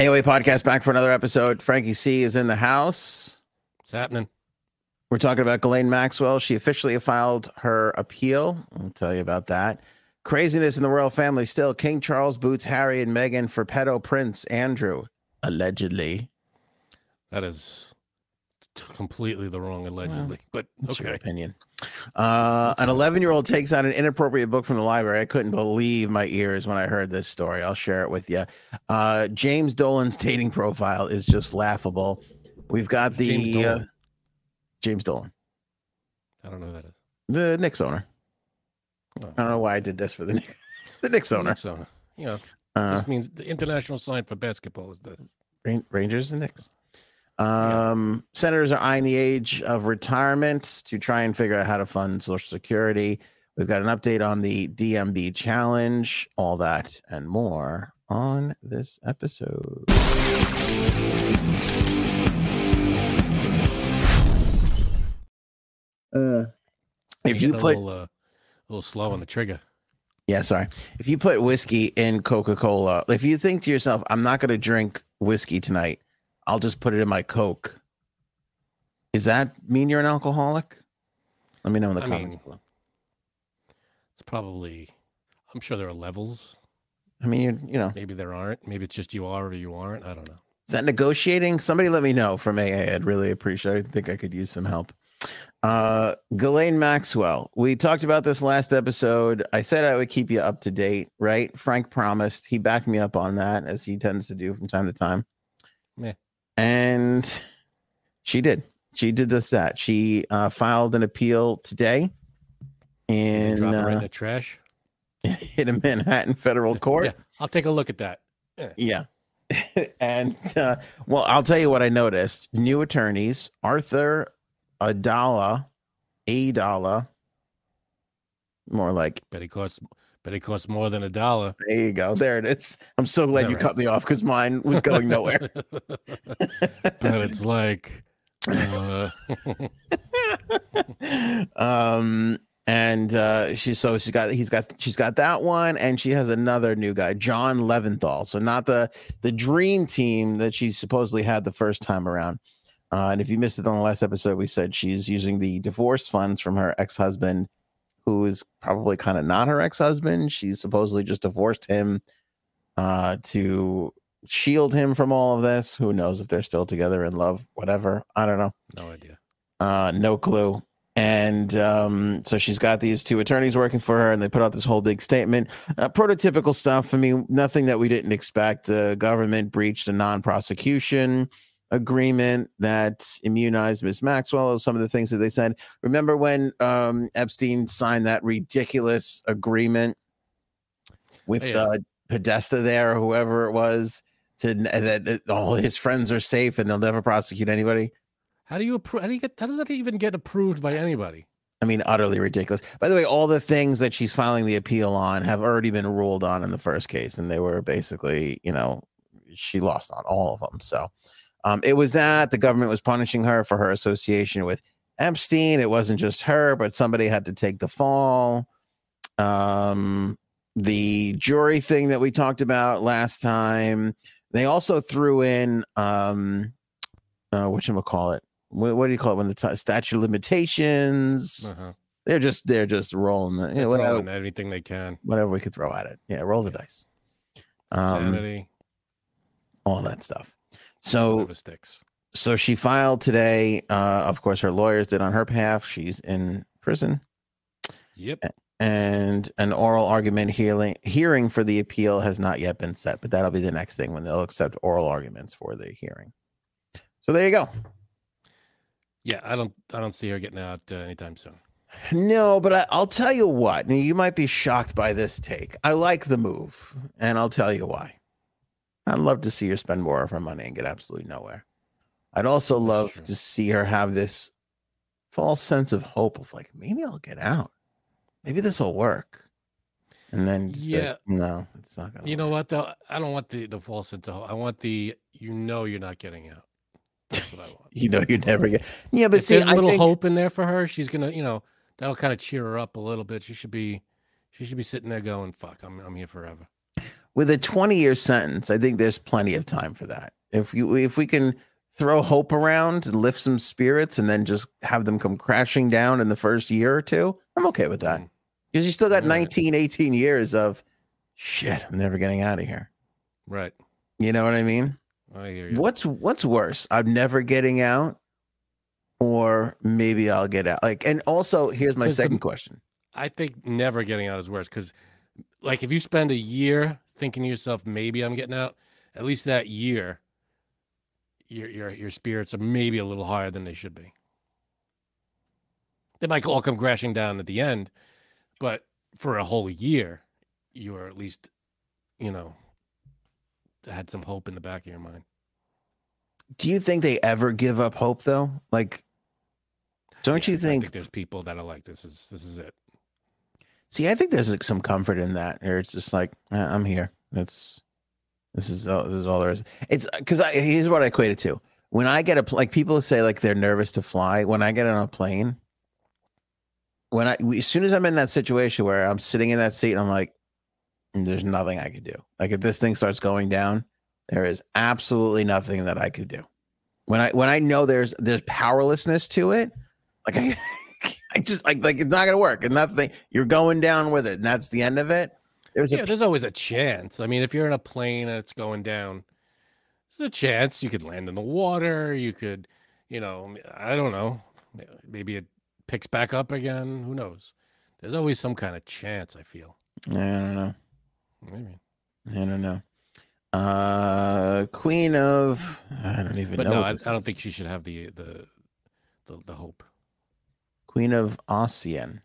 AOA podcast back for another episode. Frankie C is in the house. What's happening? We're talking about Ghislaine Maxwell. She officially filed her appeal. I'll tell you about that. Craziness in the royal family still. King Charles boots Harry and Meghan for pedo Prince Andrew, allegedly. That is completely the wrong allegedly, but What's your okay. opinion? Uh, an 11 year old takes out an inappropriate book from the library. I couldn't believe my ears when I heard this story. I'll share it with you. Uh, James Dolan's dating profile is just laughable. We've got the James uh, Dolan? James Dolan, I don't know who that is. the Knicks owner. Oh. I don't know why I did this for the Knicks, the Knicks owner. You know, Uh, this means the international sign for basketball is this. Ran- Rangers and Knicks. Um, Senators are eyeing the age of retirement to try and figure out how to fund Social Security. We've got an update on the DMB challenge, all that and more on this episode. Uh, if You're you getting put a little, uh, a little slow on the trigger. yeah, sorry. If you put whiskey in Coca Cola, if you think to yourself, I'm not going to drink whiskey tonight, I'll just put it in my Coke. Does that mean you're an alcoholic? Let me know in the I comments mean- below. It's probably, I'm sure there are levels. I mean, you you know, Maybe there aren't. Maybe it's just you are or you aren't. I don't know. is that negotiating? Somebody let me know from AA. I'd really appreciate it. I think I could use some help. Uh, Ghislaine Maxwell. We talked about this last episode. I said I would keep you up to date, right? Frank promised. He backed me up on that, as he tends to do from time to time. Meh. And she did. She did just that. She uh, filed an appeal today in, it in uh, the trash. in a Manhattan federal court. Yeah, I'll take a look at that. Yeah. and uh, well, I'll tell you what I noticed. New attorneys, Arthur Aidala, Aidala, more like Bet it costs, bet it costs more than a dollar. there you go. There it is. I'm so glad All you right. cut me off because mine was going nowhere. but it's like, uh, um and uh she so she's got he's got she's got that one and she has another new guy john leventhal so not the the dream team that she supposedly had the first time around uh, and if you missed it on the last episode we said she's using the divorce funds from her ex-husband who is probably kind of not her ex-husband she's supposedly just divorced him uh to shield him from all of this who knows if they're still together in love whatever i don't know no idea. uh, no clue. And um, so she's got these two attorneys working for her, and they put out this whole big statement. Uh, prototypical stuff. I mean, nothing that we didn't expect. Uh, government breached a non prosecution agreement that immunized Miss Maxwell. Some of the things that they said. Remember when um, Epstein signed that ridiculous agreement with yeah. uh, Podesta there, or whoever it was, to that, that all his friends are safe and they'll never prosecute anybody? How do you approve? How do you get? How does that even get approved by anybody? I mean, utterly ridiculous. By the way, all the things that she's filing the appeal on have already been ruled on in the first case, and they were basically, you know, she lost on all of them. So um, it was that the government was punishing her for her association with Epstein. It wasn't just her, but somebody had to take the fall. Um, the jury thing that we talked about last time. They also threw in um, uh, what you call it? What, what do you call it when the t- statute of limitations? Uh-huh. They're just they're just rolling the, you They're know, whatever, anything they can. whatever we could throw at it. Yeah, roll the dice. Um, Sanity, all that stuff. So sticks. so she filed today. Uh, of course, her lawyers did on her behalf. She's in prison, Yep. and an oral argument hearing hearing for the appeal has not yet been set. But that'll be the next thing when they'll accept oral arguments for the hearing. So there you go. Yeah, I don't. I don't see her getting out uh, anytime soon. No, but I, I'll tell you what. You might be shocked by this take. I like the move, and I'll tell you why. I'd love to see her spend more of her money and get absolutely nowhere. I'd also love to see her have this false sense of hope of like, maybe I'll get out. Maybe this will work. And then, be like, Yeah. no, it's not going to You know what though? I don't want the the false sense of hope. I want the you know you're not getting out. That's what I want. You know, you never get. Yeah, but if see, there's a little think, hope in there for her, she's gonna, you know, that'll kind of cheer her up a little bit. She should be, she should be sitting there going, "Fuck, I'm, I'm here forever." With a 20 year sentence, I think there's plenty of time for that. If you if we can throw hope around and lift some spirits and then just have them come crashing down in the first year or two, I'm okay with that. Mm-hmm. Because you still got All right. 19, 18 years of shit, I'm never getting out of here. Right. You know what I mean? I hear you. What's what's worse? I'm never getting out, or maybe I'll get out. Like, and also here's my Because the- second question. I think never getting out is worse because, like, if you spend a year thinking to yourself, maybe I'm getting out, at least that year, your your your spirits are maybe a little higher than they should be. They might all come crashing down at the end, but for a whole year, you are at least, you know, had some hope in the back of your mind. Do you think they ever give up hope though? Like, don't Yeah, you I think? there's people that are like, this is this is it. See, I think there's like some comfort in that. Or it's just like "Eh, I'm here. It's this is all, this is all there is. It's because I here's what I equate it to. When I get a like people say like they're nervous to fly. When I get on a plane, when I as soon as I'm in that situation where I'm sitting in that seat, and I'm like, "Mm, there's nothing I could do. Like if this thing starts going down, there is absolutely nothing that I could do. When I when I know there's there's powerlessness to it, like I, I just like like it's not gonna work. And nothing you're going down with it, and that's the end of it. There's Yeah, a there's always a chance. I mean, if you're in a plane and it's going down, there's a chance you could land in the water. You could, you know, I don't know. Maybe it picks back up again. Who knows? There's always some kind of chance. I feel. I don't know. Maybe. I don't know. Uh, Queen of I don't even But know. no, I, I don't think she should have the the the, the hope. Queen of Ossian.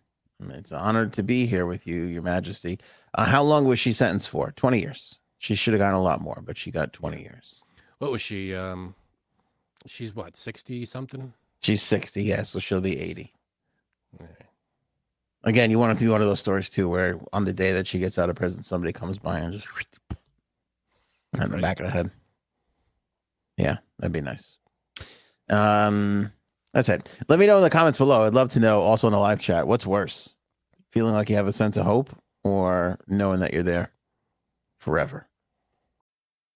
It's an honor to be here with you, Your Majesty. Uh, how long was she sentenced for? Twenty years. She should have gotten a lot more, but she got twenty years. What was she? Um, she's what sixty something. She's sixty, yeah, so she'll be eighty. Yeah. Again, you want it to be one of those stories too, where on the day that she gets out of prison, somebody comes by and just right in the Right. back of the head. Yeah, that'd be nice. Um, that's it. Let me know in the comments below. I'd love to know also in the live chat what's worse, feeling like you have a sense of hope or knowing that you're there forever.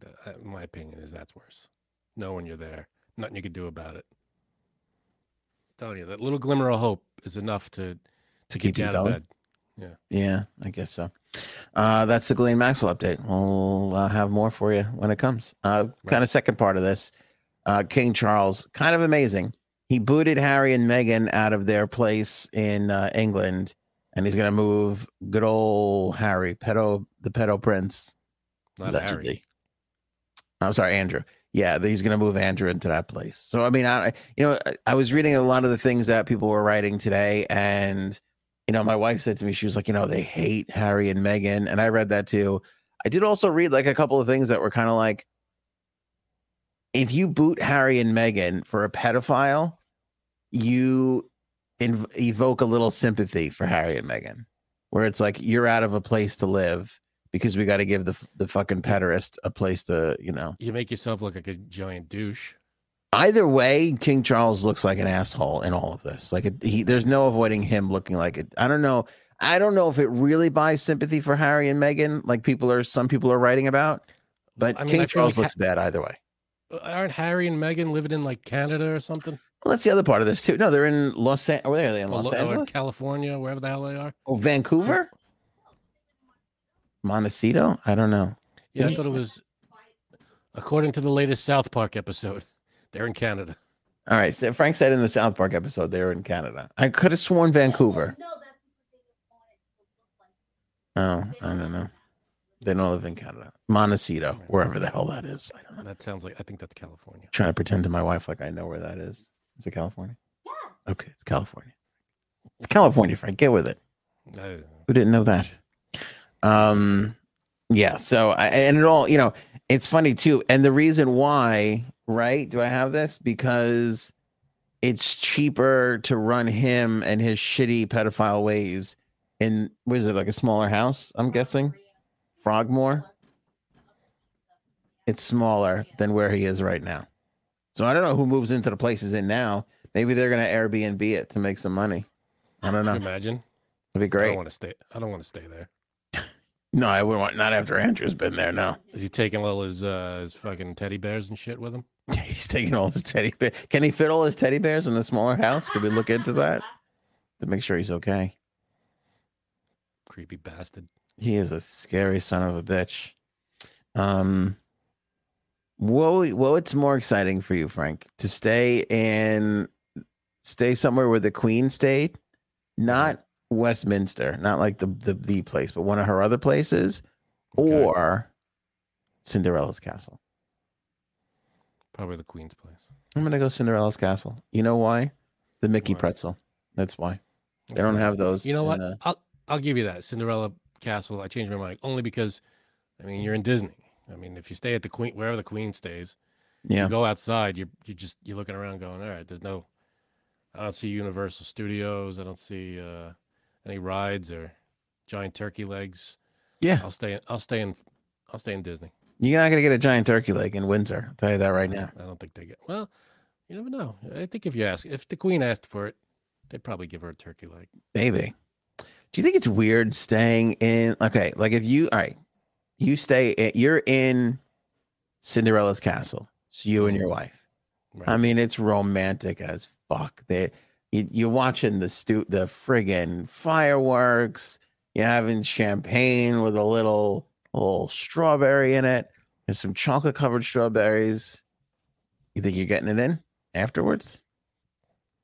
Think that, uh, my opinion is that's worse. Knowing you're there, nothing you could do about it. telling you that little glimmer of hope is enough to To keep you out of going. bed. Yeah, I guess so. Uh, that's the Ghislaine Maxwell update. We'll uh, have more for you when it comes. Uh, Kind of second part of this. Uh, King Charles, kind of amazing. He booted Harry and Meghan out of their place in uh, England, and he's going to move good old Harry, pedo, the pedo prince, Not allegedly. Harry. I'm sorry, Andrew. Yeah, he's going to move Andrew into that place. So, I mean, I, you know, I, was reading a lot of the things that people were writing today, and you know, my wife said to me, she was like, you know, they hate Harry and Meghan, and I read that too. I did also read like a couple of things that were kind of like, if you boot Harry and Meghan for a pedophile, you inv- evoke a little sympathy for Harry and Meghan, where it's like you're out of a place to live because we got to give the the fucking pederast a place to, you know. You make yourself look like a giant douche. Either way, King Charles looks like an asshole in all of this. Like it, he, there's no avoiding him looking like it. I don't know. I don't know if it really buys sympathy for Harry and Meghan, like people are. Some people are writing about, but I mean, King Charles like looks bad either way. Uh, Aren't Harry and Meghan living in like Canada or something? Well, that's the other part of this too. No, they're in Los. An- Where are they in Los lo- or Angeles? California, wherever the hell they are. Oh, Vancouver, Montecito. I don't know. Yeah, I thought it was. According to the latest South Park episode, they're in Canada. All right. So Frank said in the South Park episode they're in Canada. I could have sworn Vancouver. Oh, I don't know. They don't live in Canada. Montecito, wherever the hell that is. I don't know. That sounds like I think that's California. trying to pretend to my wife like I know where that is. Is it California? Okay, it's California. It's California, Frank. Get with it. Uh, Who didn't know that? Um, Yeah. So, I- and it all, you know, it's funny too. And the reason why, right? Do I have this? Because it's cheaper to run him and his shitty pedophile ways in, what is it, like a smaller house? I'm guessing Frogmore. It's smaller than where he is right now. So I don't know who moves into the place he's in now. Maybe they're going to Airbnb it to make some money. I don't know. Can Imagine. It'd be great. I don't want to stay. I don't want to stay there. No, I wouldn't want, not after Andrew's been there. No. Is he taking all his uh his fucking teddy bears and shit with him? He's taking all his teddy bears. Can he fit all his teddy bears in a smaller house? Could we look into that to make sure he's okay? Creepy bastard. He is a scary son of a bitch. Um, what what's more exciting for you, Frank? To stay in, stay somewhere where the Queen stayed, not Westminster, not like the the the place, but one of her other places, Okay. or Cinderella's castle. Probably the Queen's place. I'm gonna go Cinderella's castle. You know why? The Mickey Why? pretzel. That's why. They That's don't nice. have those. You know what? in, uh, I'll I'll give you that Cinderella Castle. I changed my mind only because, I mean, you're in Disney. I mean, if you stay at the Queen, wherever the Queen stays, yeah. you go outside. You're you just you're looking around, going, all right. There's no, I don't see Universal Studios. I don't see uh, any rides or giant turkey legs. Yeah. I'll stay. I'll stay in. I'll stay in Disney. You're not gonna get a giant turkey leg in Windsor. I'll tell you that right now. I don't think they get. Well, you never know. I think if you ask, if the Queen asked for it, they'd probably give her a turkey leg. Maybe. Do you think it's weird staying in? Okay, like if you, all right, you stay, in, you're in Cinderella's castle. It's you and mm-hmm. your wife. Right? I mean, it's romantic as fuck. They, you, you're watching the stu, the friggin' fireworks. You're having champagne with a little, little strawberry in it. There's some chocolate covered strawberries. You think you're getting it in afterwards?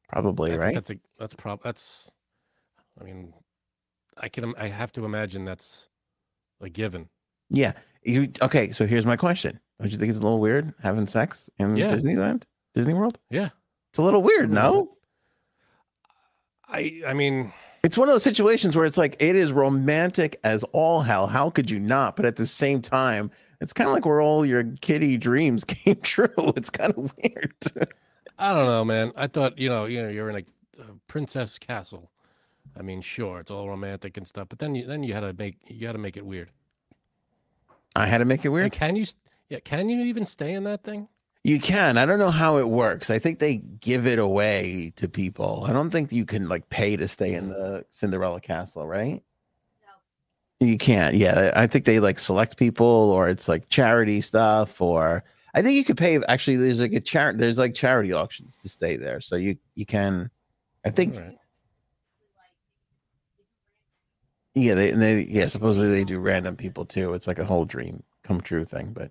Probably, I right? That's a that's prob. That's, I mean, I can. I have to imagine that's a given. Yeah. You okay? So here's my question: Don't you think it's a little weird having sex in Yeah. Disneyland, Disney World? Yeah. It's a little weird, no? I I mean, It's one of those situations where it's like it is romantic as all hell. How could you not? But at the same time, it's kind of like where all your kiddie dreams came true. It's kind of weird. I don't know, man. I thought you know, you know, you're in a, a princess castle. I mean, sure, it's all romantic and stuff, but then you then you had to make you got to make it weird. I had to make it And weird. can you? Yeah, can you even stay in that thing? You can. I don't know how it works. I think they give it away to people. I don't think you can like pay to stay in mm. the Cinderella castle, right? No. You can't. Yeah, I think they like select people, or it's like charity stuff, or I think you could pay. Actually, there's like a charity. There's like charity auctions to stay there, so you you can. I think right. yeah, they and they yeah supposedly they do random people too. It's like a whole dream come true thing, but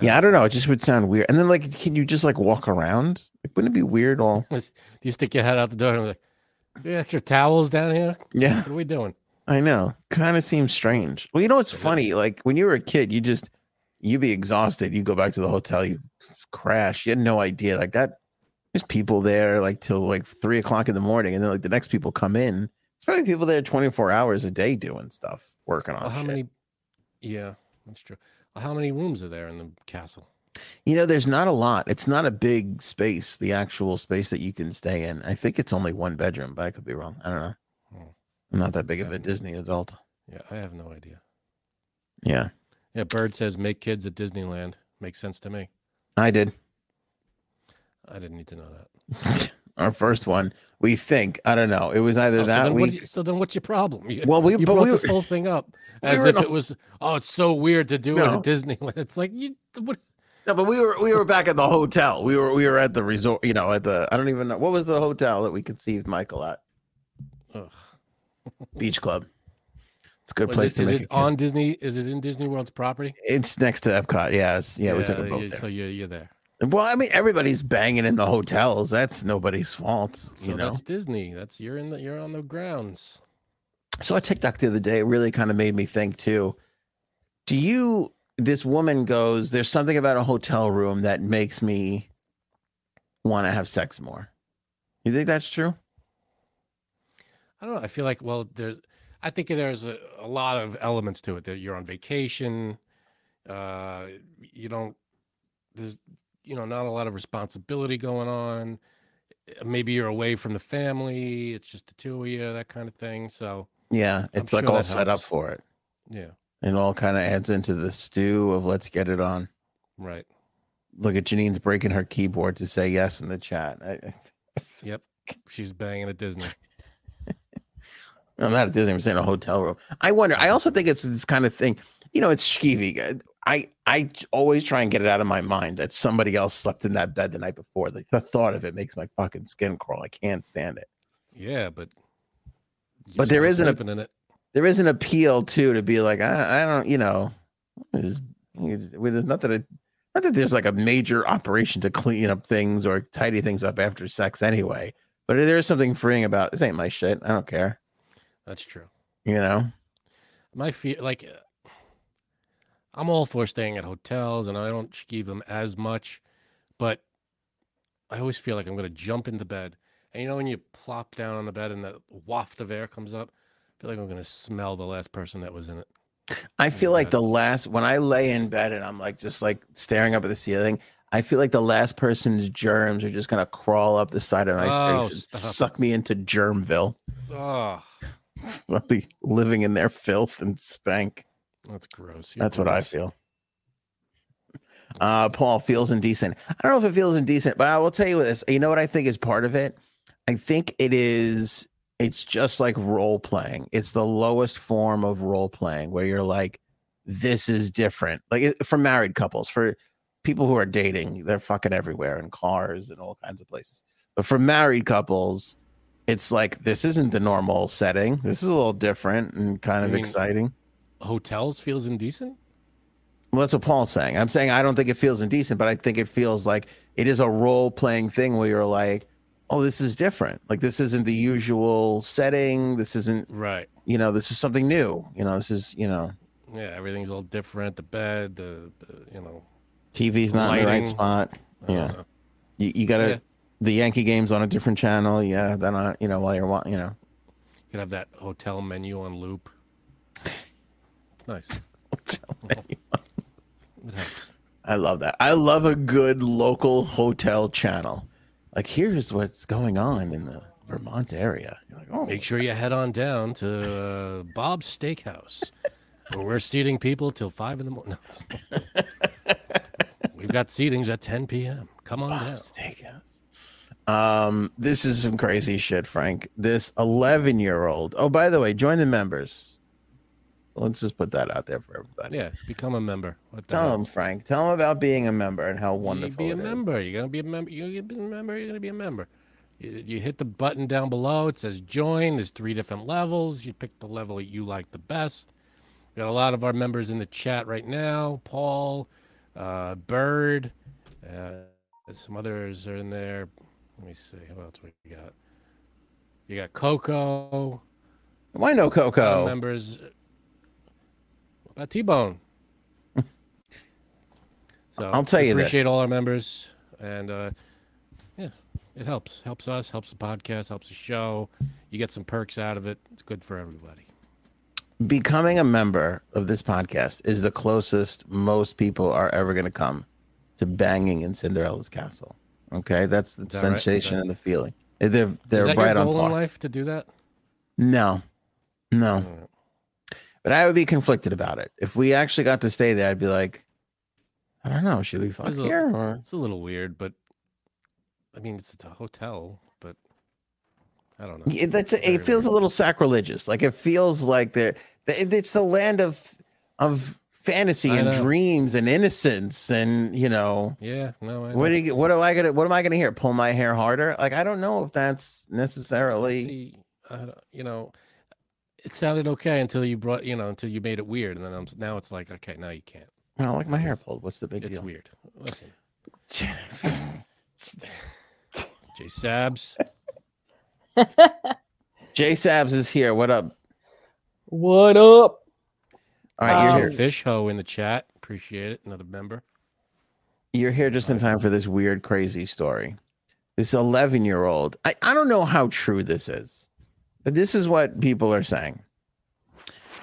Yeah, I don't know. It just would sound weird. And then like, can you just like walk around? Like, wouldn't it be weird? All Do you stick your head out the door and be like, "You got extra towels down here? yeah. What are we doing?" I know. Kind of seems strange. Well, you know what's funny? Like when you were a kid, you just you'd be exhausted. You go back to the hotel, you crash. You had no idea. Like that. There's people there like till like three o'clock in the morning, and then like the next people come in. It's probably people there 24 hours a day doing stuff, working on. Well, how shit. many? Yeah, that's true. How many rooms are there in the castle? You know, there's not a lot. It's not a big space. The actual space that you can stay in. I think it's only one bedroom, but I could be wrong. I don't know. Hmm. I'm not that big of a Disney adult. Yeah, I have no idea. Yeah, Yeah, Bird says make kids at Disneyland. Makes sense to me. I did. I didn't need to know that. Our first one, we think. I don't know. It was either Oh, so, that then what, week. you- so then what's your problem? You, Well, we you brought we this whole thing up as were if a- it was oh, it's so weird to do it No. at Disneyland. It's like you what No, but we were we were back at the hotel. We were we were at the resort. You know, at the I don't even know what was the hotel that we conceived Michael at ugh. Beach Club. It's a good Was place it, to is make it a kid. on Disney? Is it in Disney World's property? It's next to Epcot. Yeah, yeah, we took a boat you- there. So you're, you're there. Well, I mean, everybody's banging in the hotels. That's nobody's fault, So you know. that's Disney. That's you're in the you're on the grounds. So a TikTok the other day really kind of made me think too. Do you? This woman goes, "There's something about a hotel room that makes me want to have sex more." You think that's true? I don't know. I feel like well, there's. I think there's a, a lot of elements to it. That you're on vacation. Uh, you don't. There's you know not a lot of responsibility going on. Uh, Maybe you're away from the family. It's just the two of you, that kind of thing. So Yeah, I'm it's like sure all set up for it. yeah, and all kind of adds into the stew of let's get it on. right. Look at Janine's breaking her keyboard to say yes in the chat. I, I, Yep. She's banging at Disney. I'm not at Disney. I'm saying a hotel room. I wonder. I also think it's this kind of thing. You know, it's skeevy. I I always try and get it out of my mind that somebody else slept in that bed the night before. Like the thought of it makes my fucking skin crawl. I can't stand it. Yeah, but. But there isn't a- in it. There is an appeal too to be like I, I don't. You know, there's, there's not that it, not that there's like a major operation to clean up things or tidy things up after sex anyway. But there is something freeing about this. Ain't my shit. I don't care. That's true. You know. my fear like uh, i'm all for staying at hotels and i don't give them as much but i always feel like i'm going to jump into bed and you know when you plop down on the bed and that waft of air comes up i feel like i'm going to smell the last person that was in it I feel like the last when I lay in bed and I'm like just like staring up at the ceiling, I feel like the last person's germs are just gonna crawl up the side of my Oh, face and stop. suck me into germville. oh I'll be living in their filth and stank. That's gross You're That's what I feel. Uh, Paul feels indecent. I don't know if it feels indecent, but I will tell you this. You know what I think is part of it? I think it is. It's just like role playing. It's the lowest form of role playing where you're like, this is different. Like for married couples, for people who are dating, they're fucking everywhere in cars and all kinds of places. But for married couples, it's like this isn't the normal setting. This is a little different and kind of mean- exciting. Hotels feels indecent Well, that's what Paul's saying. I'm saying I don't think it feels indecent, but I think it feels like it is a role playing thing where you're like, oh, this is different. Like this isn't the usual setting. This isn't, right you know, this is something new. You know, this is, you know, yeah everything's all different the bed the, the you know TV's not in the right spot. Yeah. You, you got to, Yeah. the Yankee game's on a different channel. Yeah. Then, on, you know, while you're, you know, you could have that hotel menu on loop nice it helps I love that. I love a good local hotel channel. Like, here's what's going on in the Vermont area. You're like, oh, Make sure you head on down to uh, Bob's Steakhouse, where we're seating people till five in the morning. We've got seatings at 10 p.m. Come on down. Steakhouse. Um, this is some crazy shit, Frank. This 11 year old. Oh, by the way, join the members. Let's just put that out there for everybody. Yeah, become a member. What the Tell hell? them, Frank. Tell them about being a member and how You wonderful. be a it is. member. You're gonna be a member. You're gonna be a member. You're gonna be a member. You, you hit the button down below. It says join. There's three different levels. You pick the level you like the best. We got a lot of our members in the chat right now. Paul, uh, Bird, uh, some others are in there. Let me see who else we got. You got Coco. Why no Coco? members. About T Bone? so I'll tell you appreciate this. all our members, and uh, yeah, it helps. Helps us. Helps the podcast. Helps the show. You get some perks out of it. It's good for everybody. Becoming a member of this podcast is the closest most people are ever going to come to banging in Cinderella's castle. Okay, that's the that right? Sensation that- and the feeling. They're Is they're that right your on par. in life to do that? No, no. But I would be conflicted about it. If we actually got to stay there, I'd be like, I don't know, should we fuck It's a- here or It's a little weird, but I mean, it's, it's a hotel, but I don't know. Yeah, that's it feels a little sacrilegious. Like it feels like they're it's the land of of fantasy I and know. dreams and innocence and you know Yeah, no. I what do you what am I gonna what am I gonna hear? Pull my hair harder? Like I don't know if that's necessarily See, you know, it sounded okay until you brought, you know, until you made it weird, and then I'm, now it's like, okay, now you can't. I don't like my hair pulled. What's the big It's deal? It's weird. Listen, Jay Sabs, Jay Sabs is here. What up? what up? All right, Um, you're Joe here. Fish Ho in the chat. Appreciate it. Another member. You're here just in time for this weird, crazy story. This 11 year old, I, I don't know how true this is, but this is what people are saying.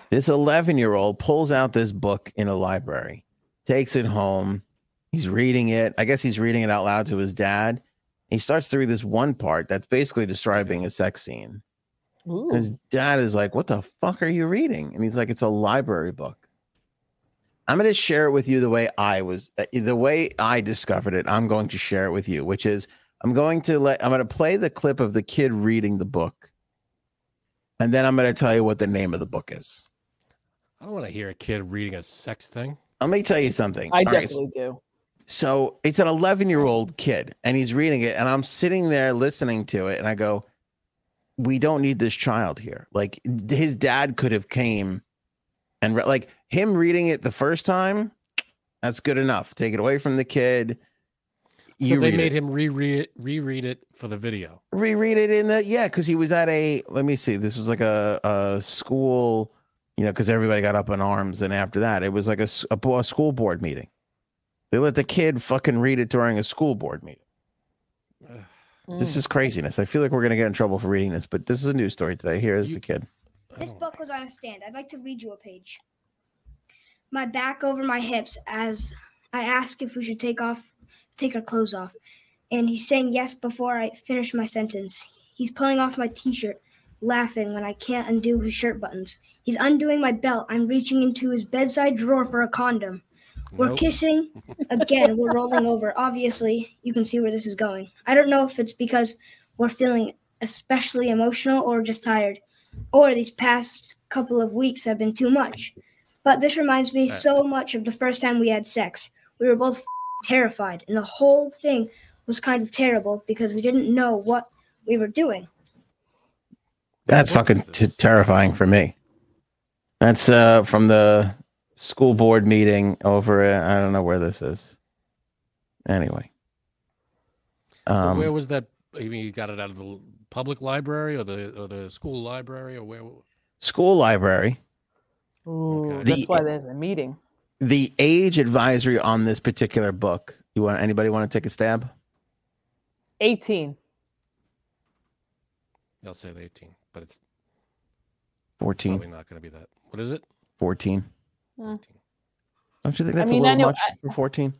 This 11 year old pulls out this book in a library, takes it home. He's reading it. I guess he's reading it out loud to his dad. He starts to read this one part that's basically describing a sex scene. His dad is like, What the fuck are you reading? And he's like, It's a library book. I'm going to share it with you the way I was, uh, the way I discovered it. I'm going to share it with you, which is I'm going to let, I'm going to play the clip of the kid reading the book. And then I'm going to tell you what the name of the book is. I don't want to hear a kid reading a sex thing. Let me tell you something. I All right, definitely do. so it's an 11 year old kid and he's reading it and i'm sitting there listening to it and i go we don't need this child here like his dad could have came and re- like him reading it the first time that's good enough take it away from the kid So they made it. him reread it, reread it for the video. reread it in the yeah because he was at a let me see this was like a, a school you know because everybody got up in arms and after that it was like a, s- a bo- a school board meeting they let the kid fucking read it during a school board meeting This Mm. is craziness. I feel like we're gonna get in trouble for reading this, but this is a news story today. Here is You- the kid. This book was on a stand. I'd like to read you a page. My back over my hips as I ask if we should take off take our clothes off. And he's saying yes before I finish my sentence. He's pulling off my t-shirt, laughing when I can't undo his shirt buttons. He's undoing my belt. I'm reaching into his bedside drawer for a condom. We're Nope. kissing again. We're rolling over. Obviously, you can see where this is going. I don't know if it's because we're feeling especially emotional or just tired, or these past couple of weeks have been too much. But this reminds me so much of the first time we had sex. We were both terrified, and the whole thing was kind of terrible because we didn't know what we were doing. That's fucking t- terrifying for me. That's uh from the school board meeting over. At, I don't know where this is. Anyway, So um, where was that? I mean, you got it out of the public library or the or the school library or where? school library. Ooh, Okay. that's why there's a meeting. The age advisory on this particular book. You want anybody want to take a stab? 18. I'll say the 18, but it's 14. probably not going to be that. What is it? 14. Hmm. 18. Don't you think I that's mean, a I little know- much I- for 14?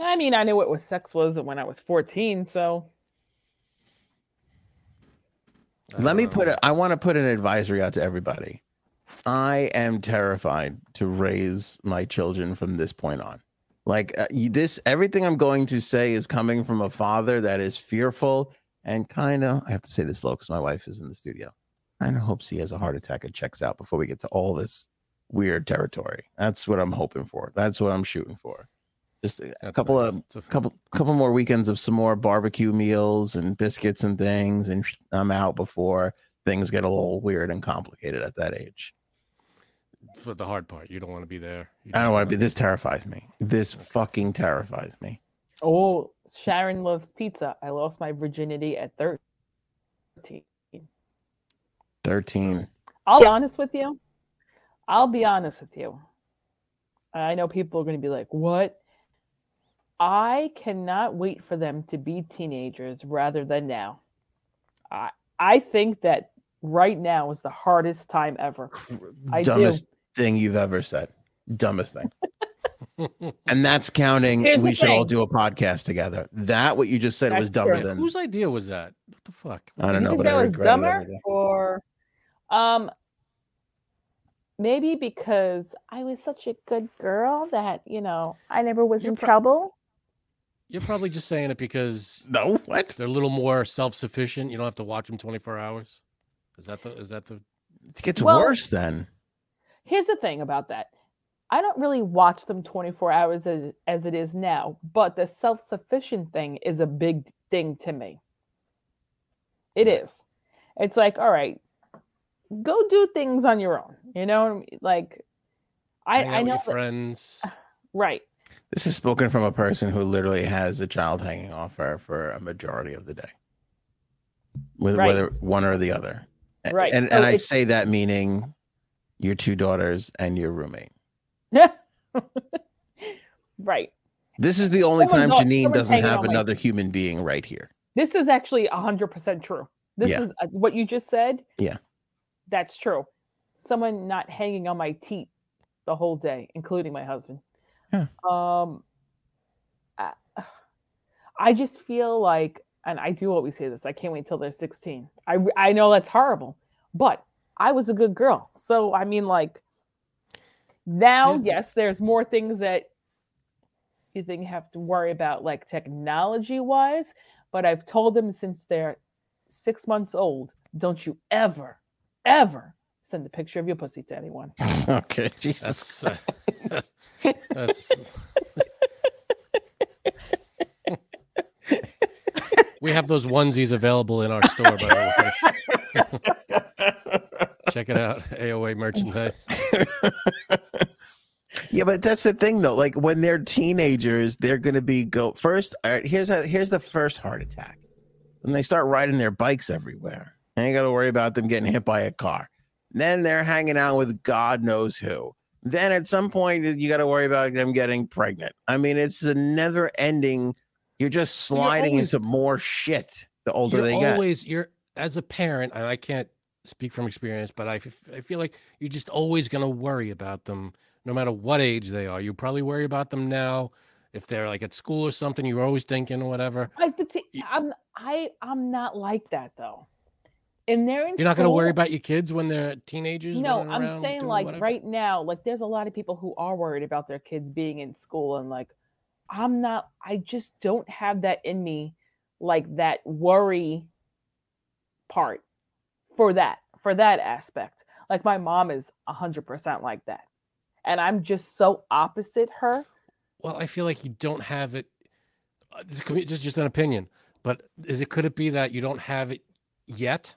I mean, I knew what was sex was when I was 14, so Let me know. put it. I want to put an advisory out to everybody. I am terrified to raise my children from this point on. Like uh, this, everything I'm going to say is coming from a father that is fearful and kind of. I have to say this low because my wife is in the studio. Kind of hopes he has a heart attack and checks out before we get to all this weird territory. That's what I'm hoping for. That's what I'm shooting for. Just a, a That's couple nice. of a- couple couple more weekends of some more barbecue meals and biscuits and things and i'm out before things get a little weird and complicated at that age for the hard part. You don't want to be there. You i don't want wanna- be this terrifies me this fucking terrifies me oh, Sharon loves pizza. I lost my virginity at 13. 13 I'll be honest with you. I'll be honest with you. I know people are going to be like, "What?" I cannot wait for them to be teenagers rather than now. I I think that right now is the hardest time ever. I do. dumbest thing you've ever said dumbest thing and that's counting Here's we the should all do a podcast together that what you just said was dumber true. than Whose idea was that? What the fuck? i don't you know think but that I was regret it every dumber or um maybe because I was such a good girl that, you know, I never was You're in pro- trouble. You're probably just saying it because no what they're a little more self-sufficient. You don't have to watch them 24 hours. Is that the? Is that the? it gets Well- worse then Here's the thing about that. I don't really watch them 24 hours as, as it is now, but the self sufficient thing is a big thing to me. It is. It's like, all right, go do things on your own. You know, like I I know that- friends. right. This is spoken from a person who literally has a child hanging off her for a majority of the day, with Right. whether one or the other. Right. And So and I say that meaning your two daughters and your roommate. right. This is the only time Someone's al- Janine doesn't have another human being right here. This is actually 100% true. This Yeah. is uh, what you just said. Yeah. That's true. Someone not hanging on my teeth the whole day, including my husband. Yeah. Um I, I just feel like and I do always say this. I can't wait till they're 16. I I know that's horrible, but I was a good girl. So I mean like now, Yeah. yes, there's more things that you think you have to worry about like technology wise, but I've told them since they're six months old, don't you ever, ever send a picture of your pussy to anyone. okay, Jesus. That's uh, that's. we have those onesies available in our store, by the way. Check it out, AOA merchandise. Yeah, but that's the thing though. Like when they're teenagers, they're gonna be go first. All right, here's a, here's the first heart attack. When they start riding their bikes everywhere, and you got to worry about them getting hit by a car. Then they're hanging out with God knows who. Then at some point you got to worry about them getting pregnant. I mean, it's a never ending. You're just sliding always- into more shit the older you're they get. always you're as a parent, and I can't speak from experience, but I, f- I feel like you're just always going to worry about them, no matter what age they are. You probably worry about them now. If they're like at school or something, you're always thinking or whatever. I, but see, You- I'm I I'm not like that though. And they're in You're not going to worry about your kids when they're teenagers. No, I'm saying like whatever? right now, like there's a lot of people who are worried about their kids being in school and like I'm not I just don't have that in me like that worry part for that for that aspect. Like my mom is 100% like that. And I'm just so opposite her. Well, I feel like you don't have it. uh, This could be just just an opinion, but is it could it be that you don't have it yet,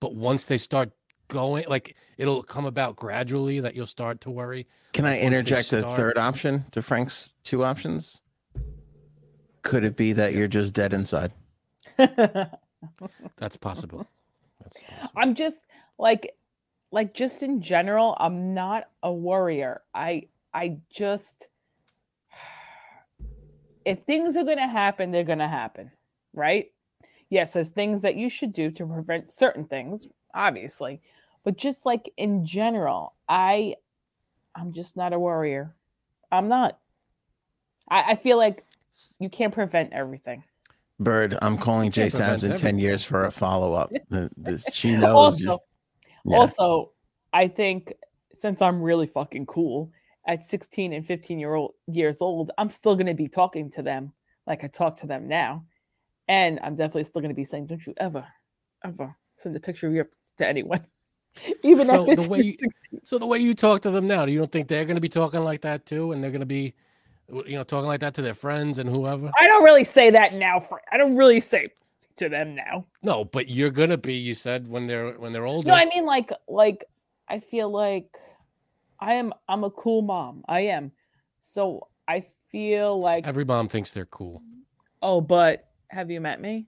but once they start going, like it'll come about gradually that you'll start to worry. Can I once they interject a start- third option to Frank's two options? Could it be that you're just dead inside? That's possible. That's possible. I'm just like like just in general, I'm not a worrier. I I just if things are going to happen, they're going to happen, right? Yes, there's things that you should do to prevent certain things, obviously. But just like in general, I I'm just not a worrier. I'm not. I, I feel like you can't prevent everything. Bird, I'm calling Jay can't Sams in 10 years for a follow up. She knows. also, Yeah. also, I think since I'm really fucking cool at 16 and 15 year old years old, I'm still gonna be talking to them like I talk to them now, and I'm definitely still gonna be saying, "Don't you ever, ever send a picture of your to anyone." Even So after the way you- 16. So the way you talk to them now, do you don't think they're going to be talking like that too, and they're going to be, you know, talking like that to their friends and whoever? I don't really say that now. For I don't really say to them now. No, but you're going to be. You said when they're when they're older. No, I mean like like I feel like I am I'm a cool mom. I am. So I feel like Every mom thinks they're cool. oh, but have you met me?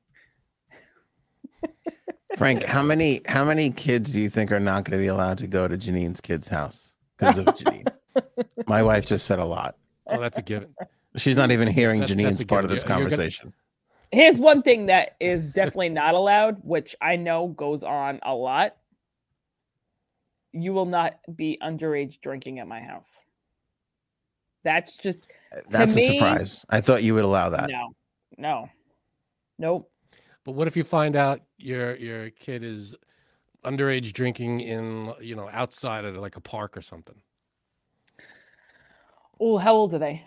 Frank, how many how many kids do you think are not going to be allowed to go to Janine's kid's house because of Janine? My wife just said a lot. Oh, that's a given. She's not even hearing That's- that's Janine's a part of this You're- you're gonna- conversation. Here's one thing that is definitely not allowed, which I know goes on a lot. You will not be underage drinking at my house. That's just uh, That's a me- surprise. I thought you would allow that. no, no, nope. But what if you find out your your kid is underage drinking in you know outside of like a park or something? Oh, how old are they?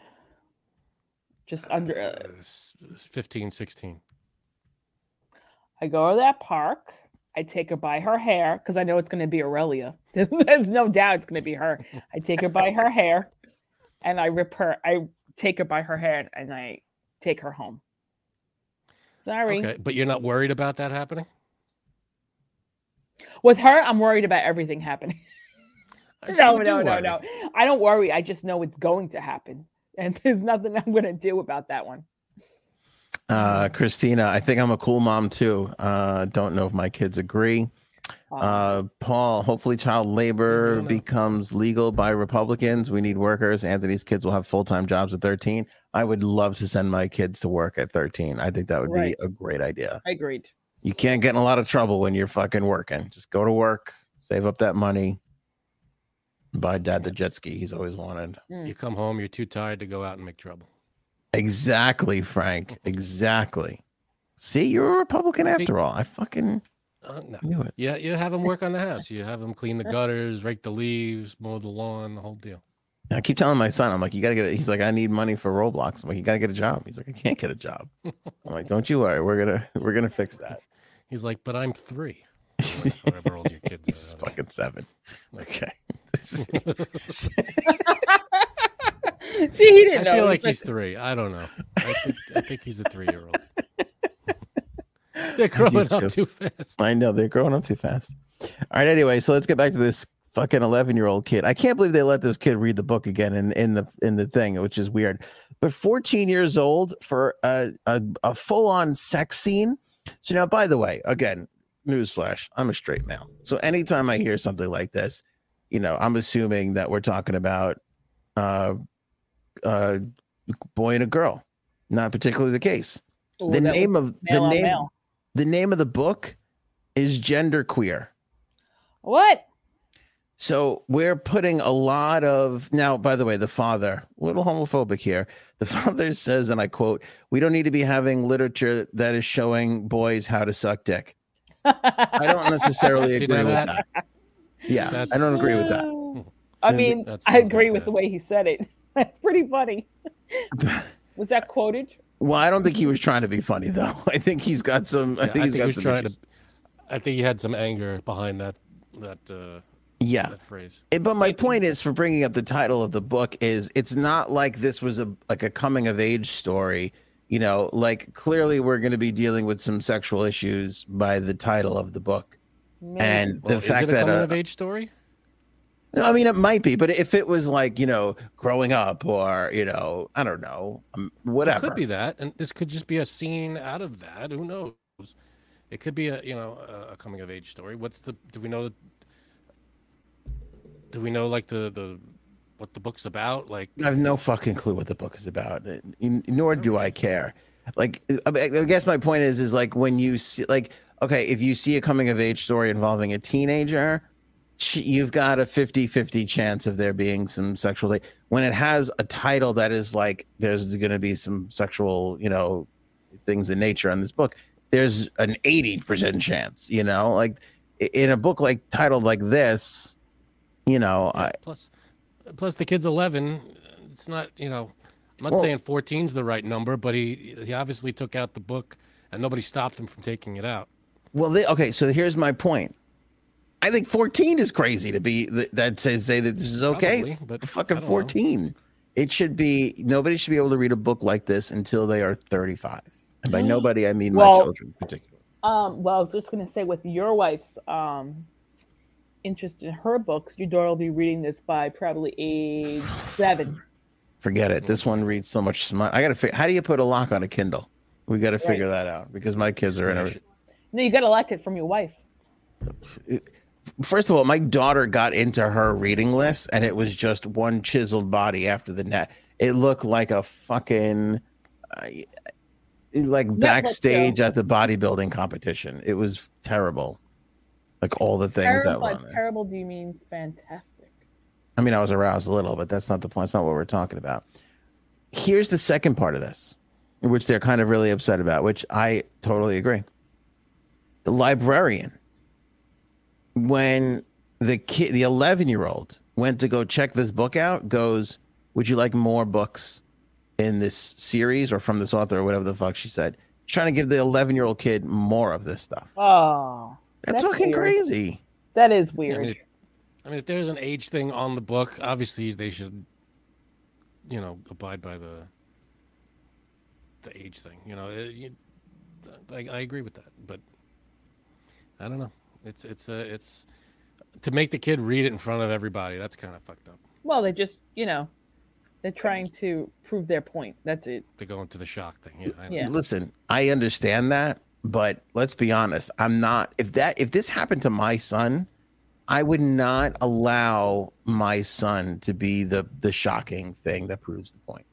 Just under. Uh, Uh, 15, 16. I go to that park. I take her by her hair because I know it's going to be Aurelia. There's no doubt it's going to be her. I take her by her hair, and I rip her. I take her by her hair and I take her home. Sorry. Okay, but you're not worried about that happening? With her, I'm worried about everything happening. I no, no, no, worry. no. I don't worry. I just know it's going to happen, and there's nothing I'm going to do about that one. Uh, Christina, I think I'm a cool mom too. Uh, don't know if my kids agree. Uh, Paul, hopefully child labor no, no. becomes legal by Republicans. We need workers. Anthony's kids will have full time jobs at 13. I would love to send my kids to work at 13. I think that would Right. be a great idea. I agreed. You can't get in a lot of trouble when you're fucking working. Just go to work, save up that money, buy dad the jet ski he's always wanted. You come home, you're too tired to go out and make trouble. Exactly, Frank. Exactly. See, you're a Republican after all. I fucking Uh, no. knew it. Yeah, you have him work on the house. You have him clean the gutters, rake the leaves, mow the lawn, the whole deal. I keep telling my son, I'm like, you gotta get. A, he's like, I need money for Roblox. I'm like, you gotta get a job. He's like, I can't get a job. I'm like, don't you worry. We're gonna we're gonna fix that. He's like, but I'm three. Or Whatever old your kids He's fucking seven. Okay. See, he didn't I know. feel He's like he's three. I don't know. I think, I think he's a three year old. They're growing up too fast. I know they're growing up too fast. All right. Anyway, so let's get back to this fucking 11 year old kid. I can't believe they let this kid read the book again in in the in the thing, which is weird. But 14 years old for a a, a full on sex scene. So now, by the way, again, newsflash: I'm a straight male. So anytime I hear something like this, you know, I'm assuming that we're talking about uh, uh, boy and a girl. Not particularly the case. Ooh, the name of the name male. the name of the book is Gender Queer. What? So we're putting a lot of now, by the way, the father, a little homophobic here. The father says, and I quote, we don't need to be having literature that is showing boys how to suck dick. I don't necessarily agree now with that- that. Yeah, I don't agree with that. I mean, I agree good with the way he said it. That's pretty funny. Was that quoted? Well, I don't think he was trying to be funny though. I think he's got some. I Yeah, think I he's think he got was some trying issues. to. I think he had some anger behind that that uh, Yeah, that phrase. Eh, But my point is for bringing up the title of the book is it's not like this was a like a coming of age story. You know, like clearly we're going to be dealing with some sexual issues by the title of the book. Man. And Well, the fact is it a that coming uh, of age story? No, I mean it might be, but if it was like, you know, growing up or, you know, I don't know, um, whatever. It could be that, and this could just be a scene out of that. Who knows? It could be a you know a, a coming of age story. What's the? Do we know? Do we know like the the what the book's about? Like I have no fucking clue what the book is about, uh, nor do I care. Like, I I guess my point is, is like when you see, like, okay, if you see a coming of age story involving a teenager, you've got a 50 50 chance of there being some sexual. When it has a title that is like, there's going to be some sexual, you know, things in nature on this book, there's an 80% chance, you know, like in a book like titled like this, you know, I, plus, plus the kid's eleven. It's not you know. I'm not Well- saying 14's the right number, but he he obviously took out the book, and nobody stopped him from taking it out. Well, they, okay, so here's my point. I think 14 is crazy to be that says say that this is okay. Probably, but fucking I don't know. 14. It should be nobody should be able to read a book like this until they are 35. And by nobody, I mean my Well- children particularly. Um, well, I was just gonna say with your wife's um interest in her books, your daughter will be reading this by probably age seven. Forget it. This one reads so much smart. I got to figure how do you put a lock on a Kindle? We got to figure that out because my kids are in a it. No, you gotta like it from your wife. First of all, my daughter got into her reading list and it was just one chiseled body after the net. It looked like a fucking uh, like backstage at the bodybuilding competition. It was terrible. Like all the things that Terrible, were on there. terrible. Do you mean fantastic? I mean, I was aroused a little, but that's not the point. That's not what we're talking about. Here's the second part of this, which they're kind of really upset about, which I totally agree. The librarian, when the kid, the 11 year old, went to go check this book out, goes, Would you like more books in this series or from this author or whatever the fuck she said? Trying to give the 11 year old kid more of this stuff. Oh, That's, That's fucking weird. crazy. that is weird. I mean, I mean, if there's an age thing on the book, obviously they should, you know, abide by the the age thing. You know, it- you, I, I agree with that, but I don't know. It's it's a it's to make the kid read it in front of everybody. That's kind of fucked up. Well, they just, you know, they're trying to prove their point. That's it. To go into the shock thing. Yeah. I. Yeah. Listen, I understand that, but let's be honest. I'm not if that if this happened to my son, I would not allow my son to be the the shocking thing that proves the point.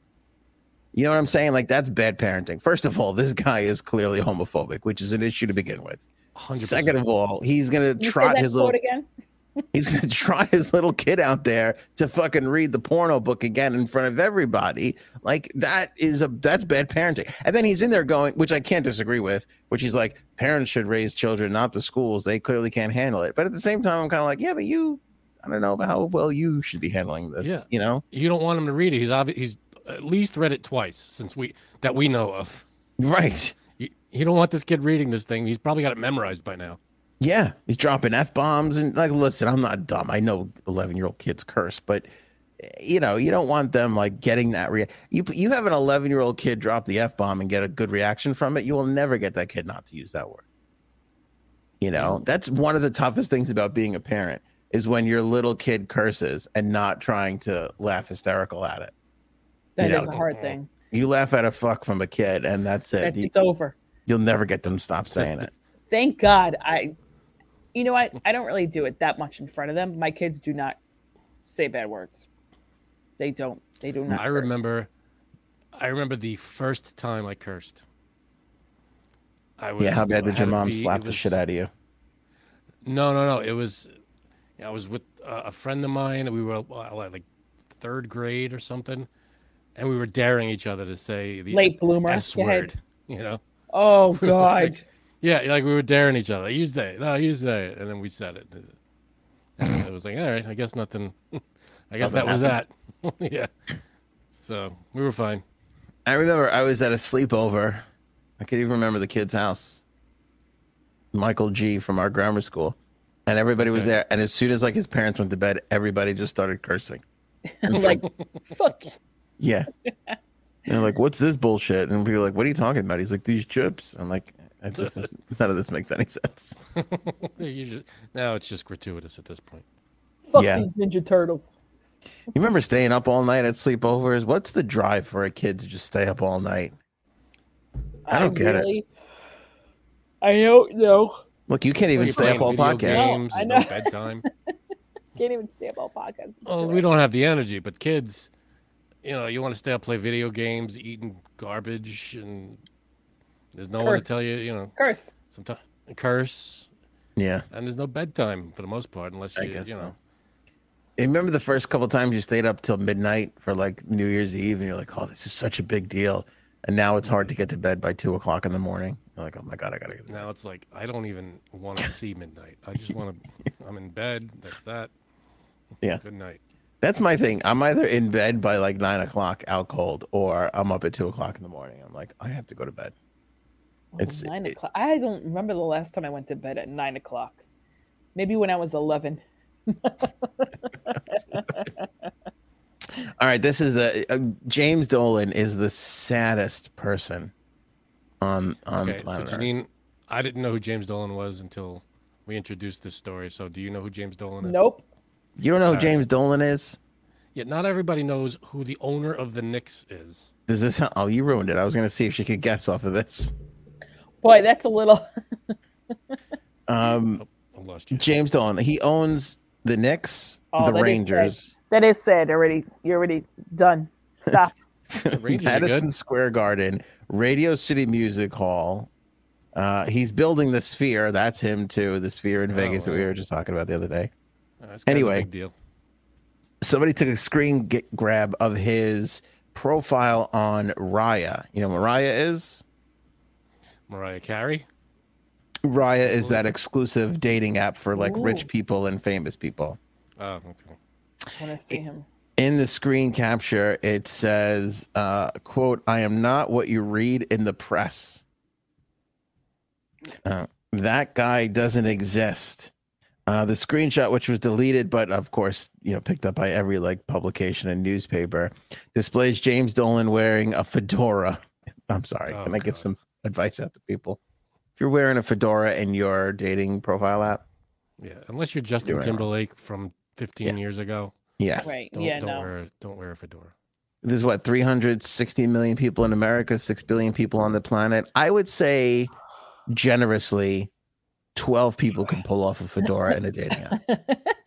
You know what I'm saying? Like that's bad parenting. First of all, this guy is clearly homophobic, which is an issue to begin with. 100%. Second of all, he's gonna Can you trot his little again. he's gonna trot his little kid out there to fucking read the porno book again in front of everybody. Like that is a that's bad parenting. And then he's in there going, which I can't disagree with, which he's like, parents should raise children, not the schools. They clearly can't handle it. But at the same time, I'm kind of like, yeah, but you, I don't know about how well you should be handling this. Yeah. You know, you don't want him to read it. He's obvi- he's at least read it twice since we that we know of. right? You, you don't want this kid reading this thing. He's probably got it memorized by now. Yeah, he's dropping f bombs and like, listen, I'm not dumb. I know 11 year old kids curse, but you know, you don't want them like getting that. Rea- you you have an 11 year old kid drop the f bomb and get a good reaction from it. You will never get that kid not to use that word. You know, that's one of the toughest things about being a parent is when your little kid curses and not trying to laugh hysterical at it. That You is know, a hard thing. You laugh at a fuck from a kid, and that's it. That's, You, it's over. You'll never get them to stop saying it. Thank God. I, you know what? I don't really do it that much in front of them. My kids do not say bad words. They don't. They do not. I curse. remember, I remember the first time I cursed. I was, Yeah, how bad I did your mom be- slap it the shit was- out of you? No, no, no. It was, I was with uh, a friend of mine. We were uh, like third grade or something, and we were daring each other to say the Late bloomer. S word. You know? Oh God. like- yeah, like we were daring each other. You say it. No, you say it, and then we said it. And it was like, all right, I guess nothing. I guess Nothing that was that. yeah. So we were fine. I remember I was at a sleepover. I can even remember the kid's house. Michael G from our grammar school. And everybody was there. And as soon as like his parents went to bed, everybody just started cursing. like, fuck. Yeah. And they're like, what's this bullshit? And we were like, what are you talking about? He's like, these chips. I'm like, it just is- none of this makes any sense. You just, now it's just gratuitous at this point. Fuck Yeah. these Ninja Turtles. You remember staying up all night at sleepovers? What's the drive for a kid to just stay up all night? I don't get it. it. I don't know. Look, you can't even You're stay up all video podcast. Games, No, I no know. bedtime. Can't even stay up all podcasts. Well, we don't have the energy, but kids, you know, you want to stay up, play video games, eating garbage, and there's no one to tell you, you know, curse. sometimes curse, Yeah. and there's no bedtime for the most part, unless I you, guess you know, You remember the first couple times you stayed up till midnight for like New Year's Eve, and you're like, "Oh, this is such a big deal," and now it's hard to get to bed by two o'clock in the morning. You're like, "Oh my god, I gotta get." Now it's like I don't even want to see midnight. I just want to. I'm in bed. That's that. Yeah. Good night. That's my thing. I'm either in bed by like nine o'clock out cold, or I'm up at two o'clock in the morning. I'm like, I have to go to bed. It's- nine it- o'clock. I don't remember the last time I went to bed at nine o'clock. Maybe when I was eleven. All right, this is the uh, James Dolan is the saddest person on on Okay, so planet Earth. Janine, I didn't know who James Dolan was until we introduced this story. So, do you know who James Dolan is? Nope. You don't know who All right. James Dolan is? Yeah, not everybody knows who the owner of the Knicks is. Does this? Oh, you ruined it. I was gonna see if she could guess off of this. Boy, that's a little. Um, I lost you. James Dolan. He owns the Knicks, Oh, the that is sad. Rangers, That is sad already. You're already done. Stop. Rangers Madison good. Square Garden, Radio City Music Hall. Uh, he's building the Sphere. That's him too. The Sphere in Oh, Vegas that we were just talking about the other day. This a Anyway. big deal. Somebody took a screen g- grab of his profile on Raya. You know what Raya is? Mariah Carey. Raya is that exclusive dating app for like rich people and famous people. Oh, okay. When I see him. in the screen capture it says uh quote i am not what you read in the press Uh, that guy doesn't exist uh the screenshot which was deleted but of course you know picked up by every like publication and newspaper displays james dolan wearing a fedora i'm sorry Oh, can i give some advice out to people if you're wearing a fedora in your dating profile app Yeah, unless you're Justin whatever. Timberlake from 15 years ago. Yes. Right. Don't, yeah, don't no. wear don't wear a fedora. There's what 360 million people in America, 6 billion people on the planet. I would say generously 12 people can pull off a fedora in a dating app.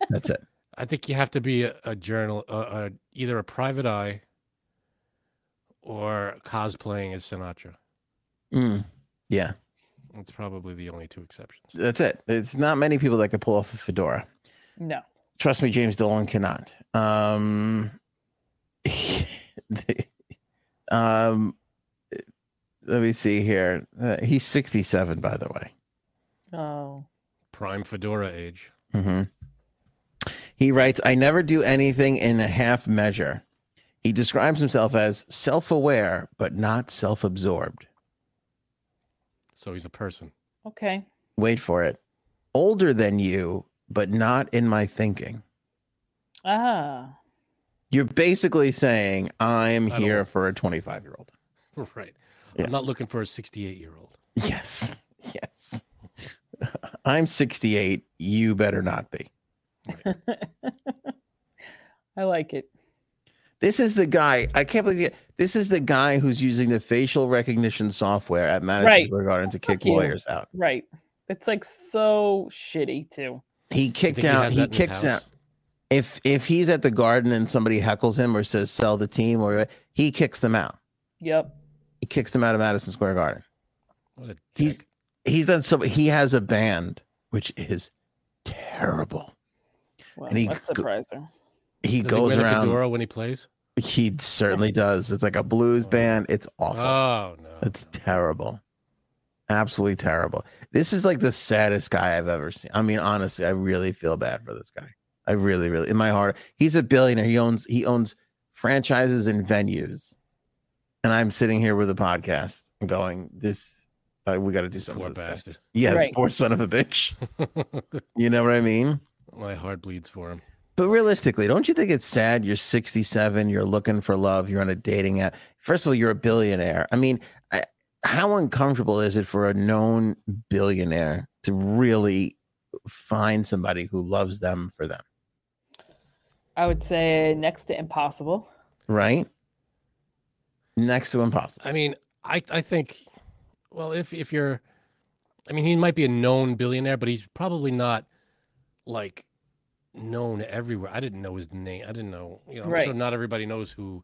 That's it. I think you have to be a, a journal, uh, uh, either a private eye or cosplaying as Sinatra. Mm, Yeah, It's probably the only two exceptions. that's it. It's not many people that can pull off a fedora. no. Trust me, James Dolan cannot. Um, um, let me see here. Uh, he's 67, by the way. Oh. Prime fedora age. hmm He writes, I never do anything in a half measure. He describes himself as self aware, but not self absorbed. So he's a person. Okay. Wait for it. Older than you, but not in my thinking. Ah. You're basically saying, I'm I don't- here for a 25 year old. Right. Yeah. I'm not looking for a 68 year old. Yes. Yes. I'm 68. You better not be. I like it. This is the guy. I can't believe it. This is the guy who's using the facial recognition software at Madison Right. Square Garden to kick you. lawyers out. Right. It's like so shitty too. He kicked out. has He, that in his kicks out. If if he's at the Garden and somebody heckles him or says sell the team or he kicks them out. Yep. He kicks them out of Madison Square Garden. What a dick. he's done so. He has a band which is terrible. Well, And he that's surprising. He Does goes he wear a around. fedora when he plays? He certainly does. It's like a blues Oh. band. It's awful. Oh no. It's terrible. Absolutely terrible. This is like the saddest guy I've ever seen. I mean, honestly, I really feel bad for this guy. I really, really, in my heart, he's a billionaire. He owns he owns franchises and venues, and I'm sitting here with a podcast going, "This, uh, we got to do something." Poor with guy." bastard. Yeah, this Right. poor son of a bitch. You know what I mean? My heart bleeds for him. But realistically, don't you think it's sad? You're 67, you're looking for love, you're on a dating app. First of all, you're a billionaire. I mean, I, how uncomfortable is it for a known billionaire to really find somebody who loves them for them? I would say next to impossible. Right? Next to impossible. I mean, I I think, well, if if you're, I mean, he might be a known billionaire, but he's probably not like known everywhere. I didn't know his name. I didn't know, you know, I'm sure not everybody knows who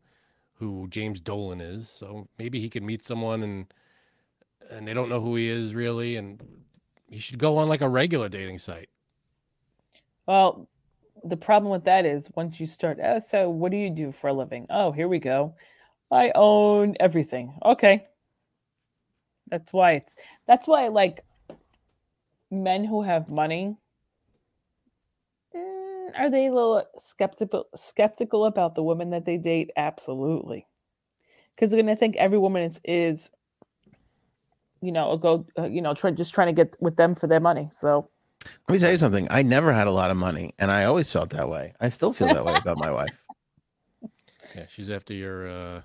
who James Dolan is. So maybe he could meet someone and and they don't know who he is really, and he should go on like a regular dating site. Well, the problem with that is once you start, oh, so what do you do for a living? Oh, here we go. I own everything. Okay. That's why it's that's why like men who have money mm, are they a little skeptical skeptical about the women that they date? Absolutely. Because they're gonna think every woman is is you know, a go uh, you know, try, just trying to get with them for their money. So Let me tell you something. I never had a lot of money, and I always felt that way. I still feel that way about my wife. Yeah, she's after your uh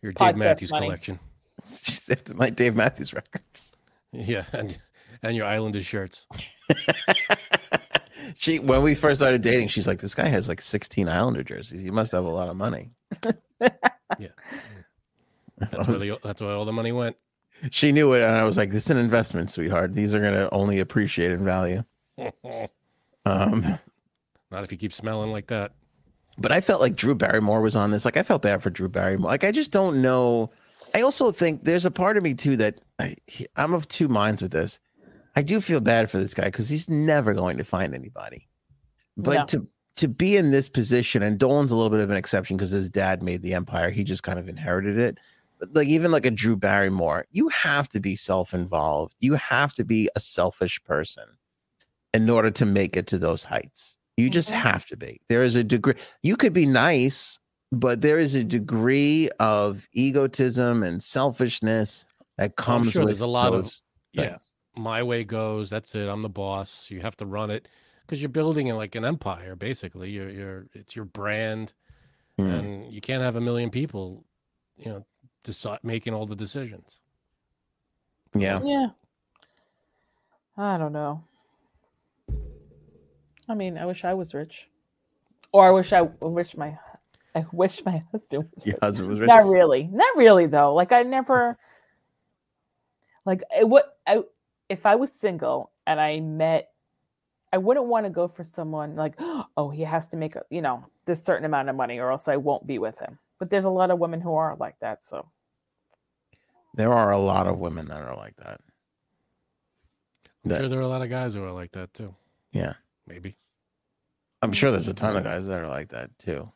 your Podcast Dave Matthews money. collection. She's after my Dave Matthews records. Yeah, and and your Islanders shirts. she when we first started dating, she's like, "This guy has like 16 Islander jerseys. He must have a lot of money." Yeah, that's where the that's where all the money went. She knew it, and I was like, "This is an investment, sweetheart. These are gonna only appreciate in value." Um, Not if you keep smelling like that. but I felt like Drew Barrymore was on this. Like I felt bad for Drew Barrymore. Like I just don't know. I also think there's a part of me too that I, I'm of two minds with this. I do feel bad for this guy because he's never going to find anybody. But No. to to be in this position, and Dolan's a little bit of an exception because his dad made the empire. He just kind of inherited it. But like even like a Drew Barrymore, you have to be self-involved. You have to be a selfish person in order to make it to those heights. You just Mhm. have to be. There is a degree. You could be nice, but there is a degree of egotism and selfishness that comes Oh, sure with there's a lot of- those Yeah. My way goes. That's it. I'm the boss. You have to run it because you're building it like an empire. Basically, you're you're it's your brand, Hmm. and you can't have a million people, you know, decide making all the decisions. Yeah. Yeah. I don't know. I mean, I wish I was rich, or I wish I, I wish my, I wish my husband was Your rich. husband was rich. Not really, not really though. Like I never, like it would. I if I was single and I met, I wouldn't want to go for someone like, oh, he has to make a, you know, this certain amount of money, or else I won't be with him. But there's a lot of women who are like that. So There are a lot of women that are like that. I'm That- sure there are a lot of guys who are like that too. Yeah. Maybe. I'm sure there's a ton of guys that are like that too.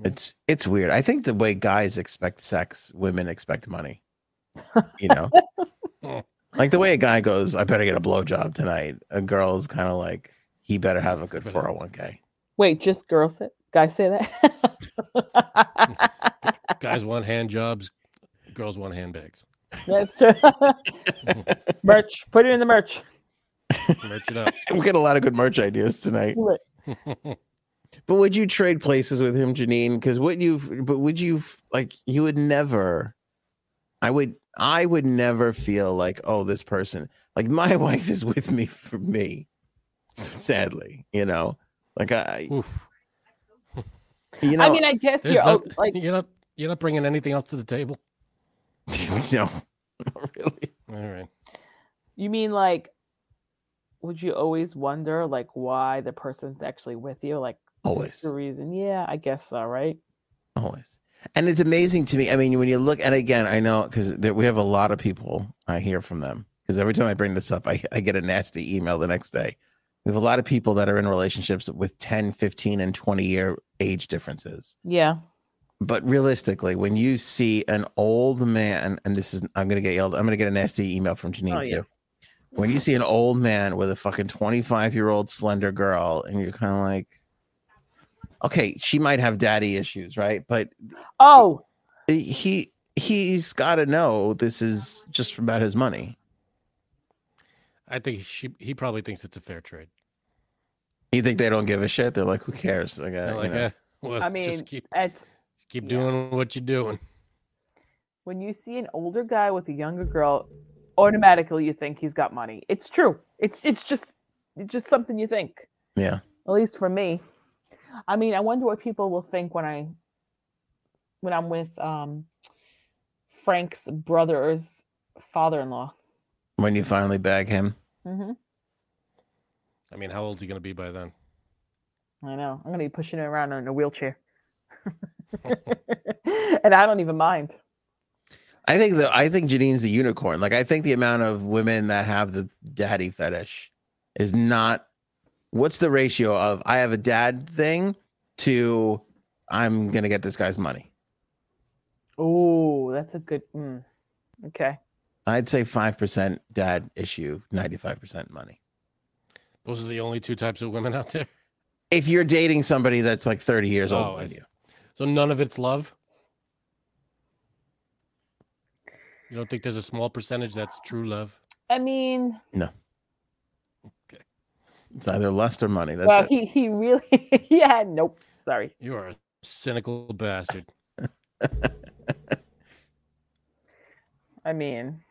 Yeah. It's it's weird. I think the way guys expect sex, women expect money. You know, like the way a guy goes, "I better get a blowjob tonight." A girl is kind of like, "He better have a good 401k." wait, just girls say, guys say that. Guys want hand jobs, girls want handbags. That's true. merch, put it in the merch. Merch it up. We get a lot of good merch ideas tonight. But would you trade places with him, Janine? Because would you? But would you like? You would never. I would. I would never feel like, oh, this person. Like my wife is with me for me. Sadly, you know, like I. Oof. You know. I mean, I guess you're no, like, you're not you're not bringing anything else to the table. no, not really. All right. you mean like, would you always wonder like why the person's actually with you? Like, what's Always, the reason? Yeah, I guess so, right? always. And it's amazing to me. I mean, when you look, and again, I know because we have a lot of people. I hear from them because every time I bring this up, I, I get a nasty email the next day. We have a lot of people that are in relationships with 10, 15, and 20 year age differences. Yeah. But realistically, when you see an old man, and this is, I'm going to get yelled, I'm going to get a nasty email from Janine Oh, yeah. too. When you see an old man with a fucking 25 year old slender girl, and you're kind of like, okay, she might have daddy issues, right? But Oh, he he's got to know this is just about his money. I think she he probably thinks it's a fair trade. You think they don't give a shit? They're like, who cares? Like, uh, They're you know. eh, well, I mean, just keep it's just keep yeah. doing what you're doing. when you see an older guy with a younger girl, automatically you think he's got money. It's true. It's it's just it's just something you think. yeah. At least for me. I mean, I wonder what people will think when I when I'm with um Frank's brother's father-in-law. When you finally bag him, Mm-hmm. I mean, how old's he gonna be by then? I know. I'm gonna be pushing it around in a wheelchair. and I don't even mind. I think that I think Janine's a unicorn. Like I think the amount of women that have the daddy fetish is not. What's the ratio of I have a dad thing to I'm gonna get this guy's money? Oh, that's a good. Mm. Okay. I'd say five percent dad issue, ninety five percent money. Those are the only two types of women out there. If you're dating somebody that's like thirty years Oh, older I than see. you, So none of it's love. You don't think there's a small percentage that's true love? I mean, it's either lust or money. That's well, it. he he really yeah. Nope. Sorry. You are a cynical bastard. I mean,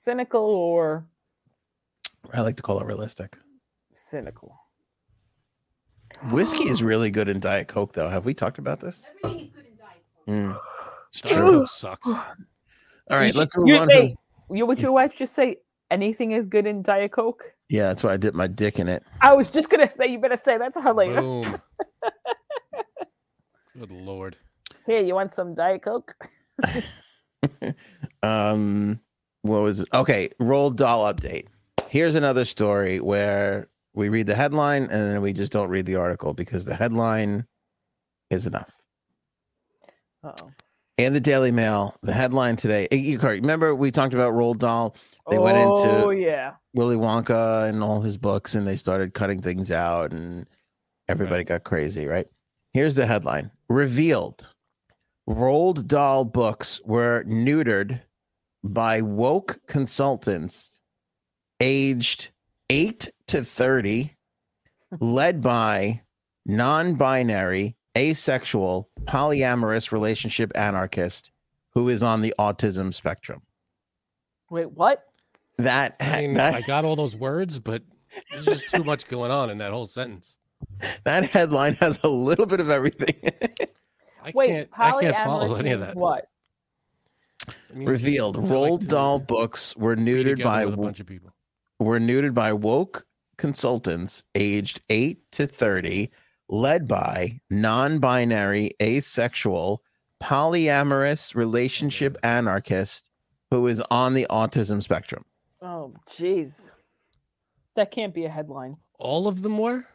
cynical or I like to call it realistic. cynical. Whiskey is really good in Diet Coke, though. Have we talked about this? Mm. It's Diet true. Coke sucks. All right, let's move you- on. hey, From, you would your wife just say anything is good in Diet Coke? Yeah, that's why I dipped my dick in it. I was just gonna say you better say that to her later. Boom. Good lord. Here, you want some Diet Coke? um, what was it? okay? Roald Dahl update. Here's another story where we read the headline and then we just don't read the article because the headline is enough. Uh-oh. In the Daily Mail, the headline today. eh, you- Remember we talked about Roald Dahl? They went into- Oh yeah. Willy Wonka and all his books, and they started cutting things out, and everybody got crazy, right? Here's the headline Revealed Roald Dahl books were neutered by woke consultants aged 8 to 30, led by non binary, asexual, polyamorous relationship anarchist who is on the autism spectrum. Wait, what? That, I mean, that I got all those words, but There's just too much going on in that whole sentence. That headline has a little bit of everything. I Wait, can't. I can't polyamorous follow any of that. What? It means Revealed. I like Roald Dahl books were neutered by a bunch of people. were neutered by woke consultants aged 8 to 30 led by non-binary asexual polyamorous relationship mm-hmm. anarchist who is on the autism spectrum Oh, jeez. That can't be a headline. All of them were,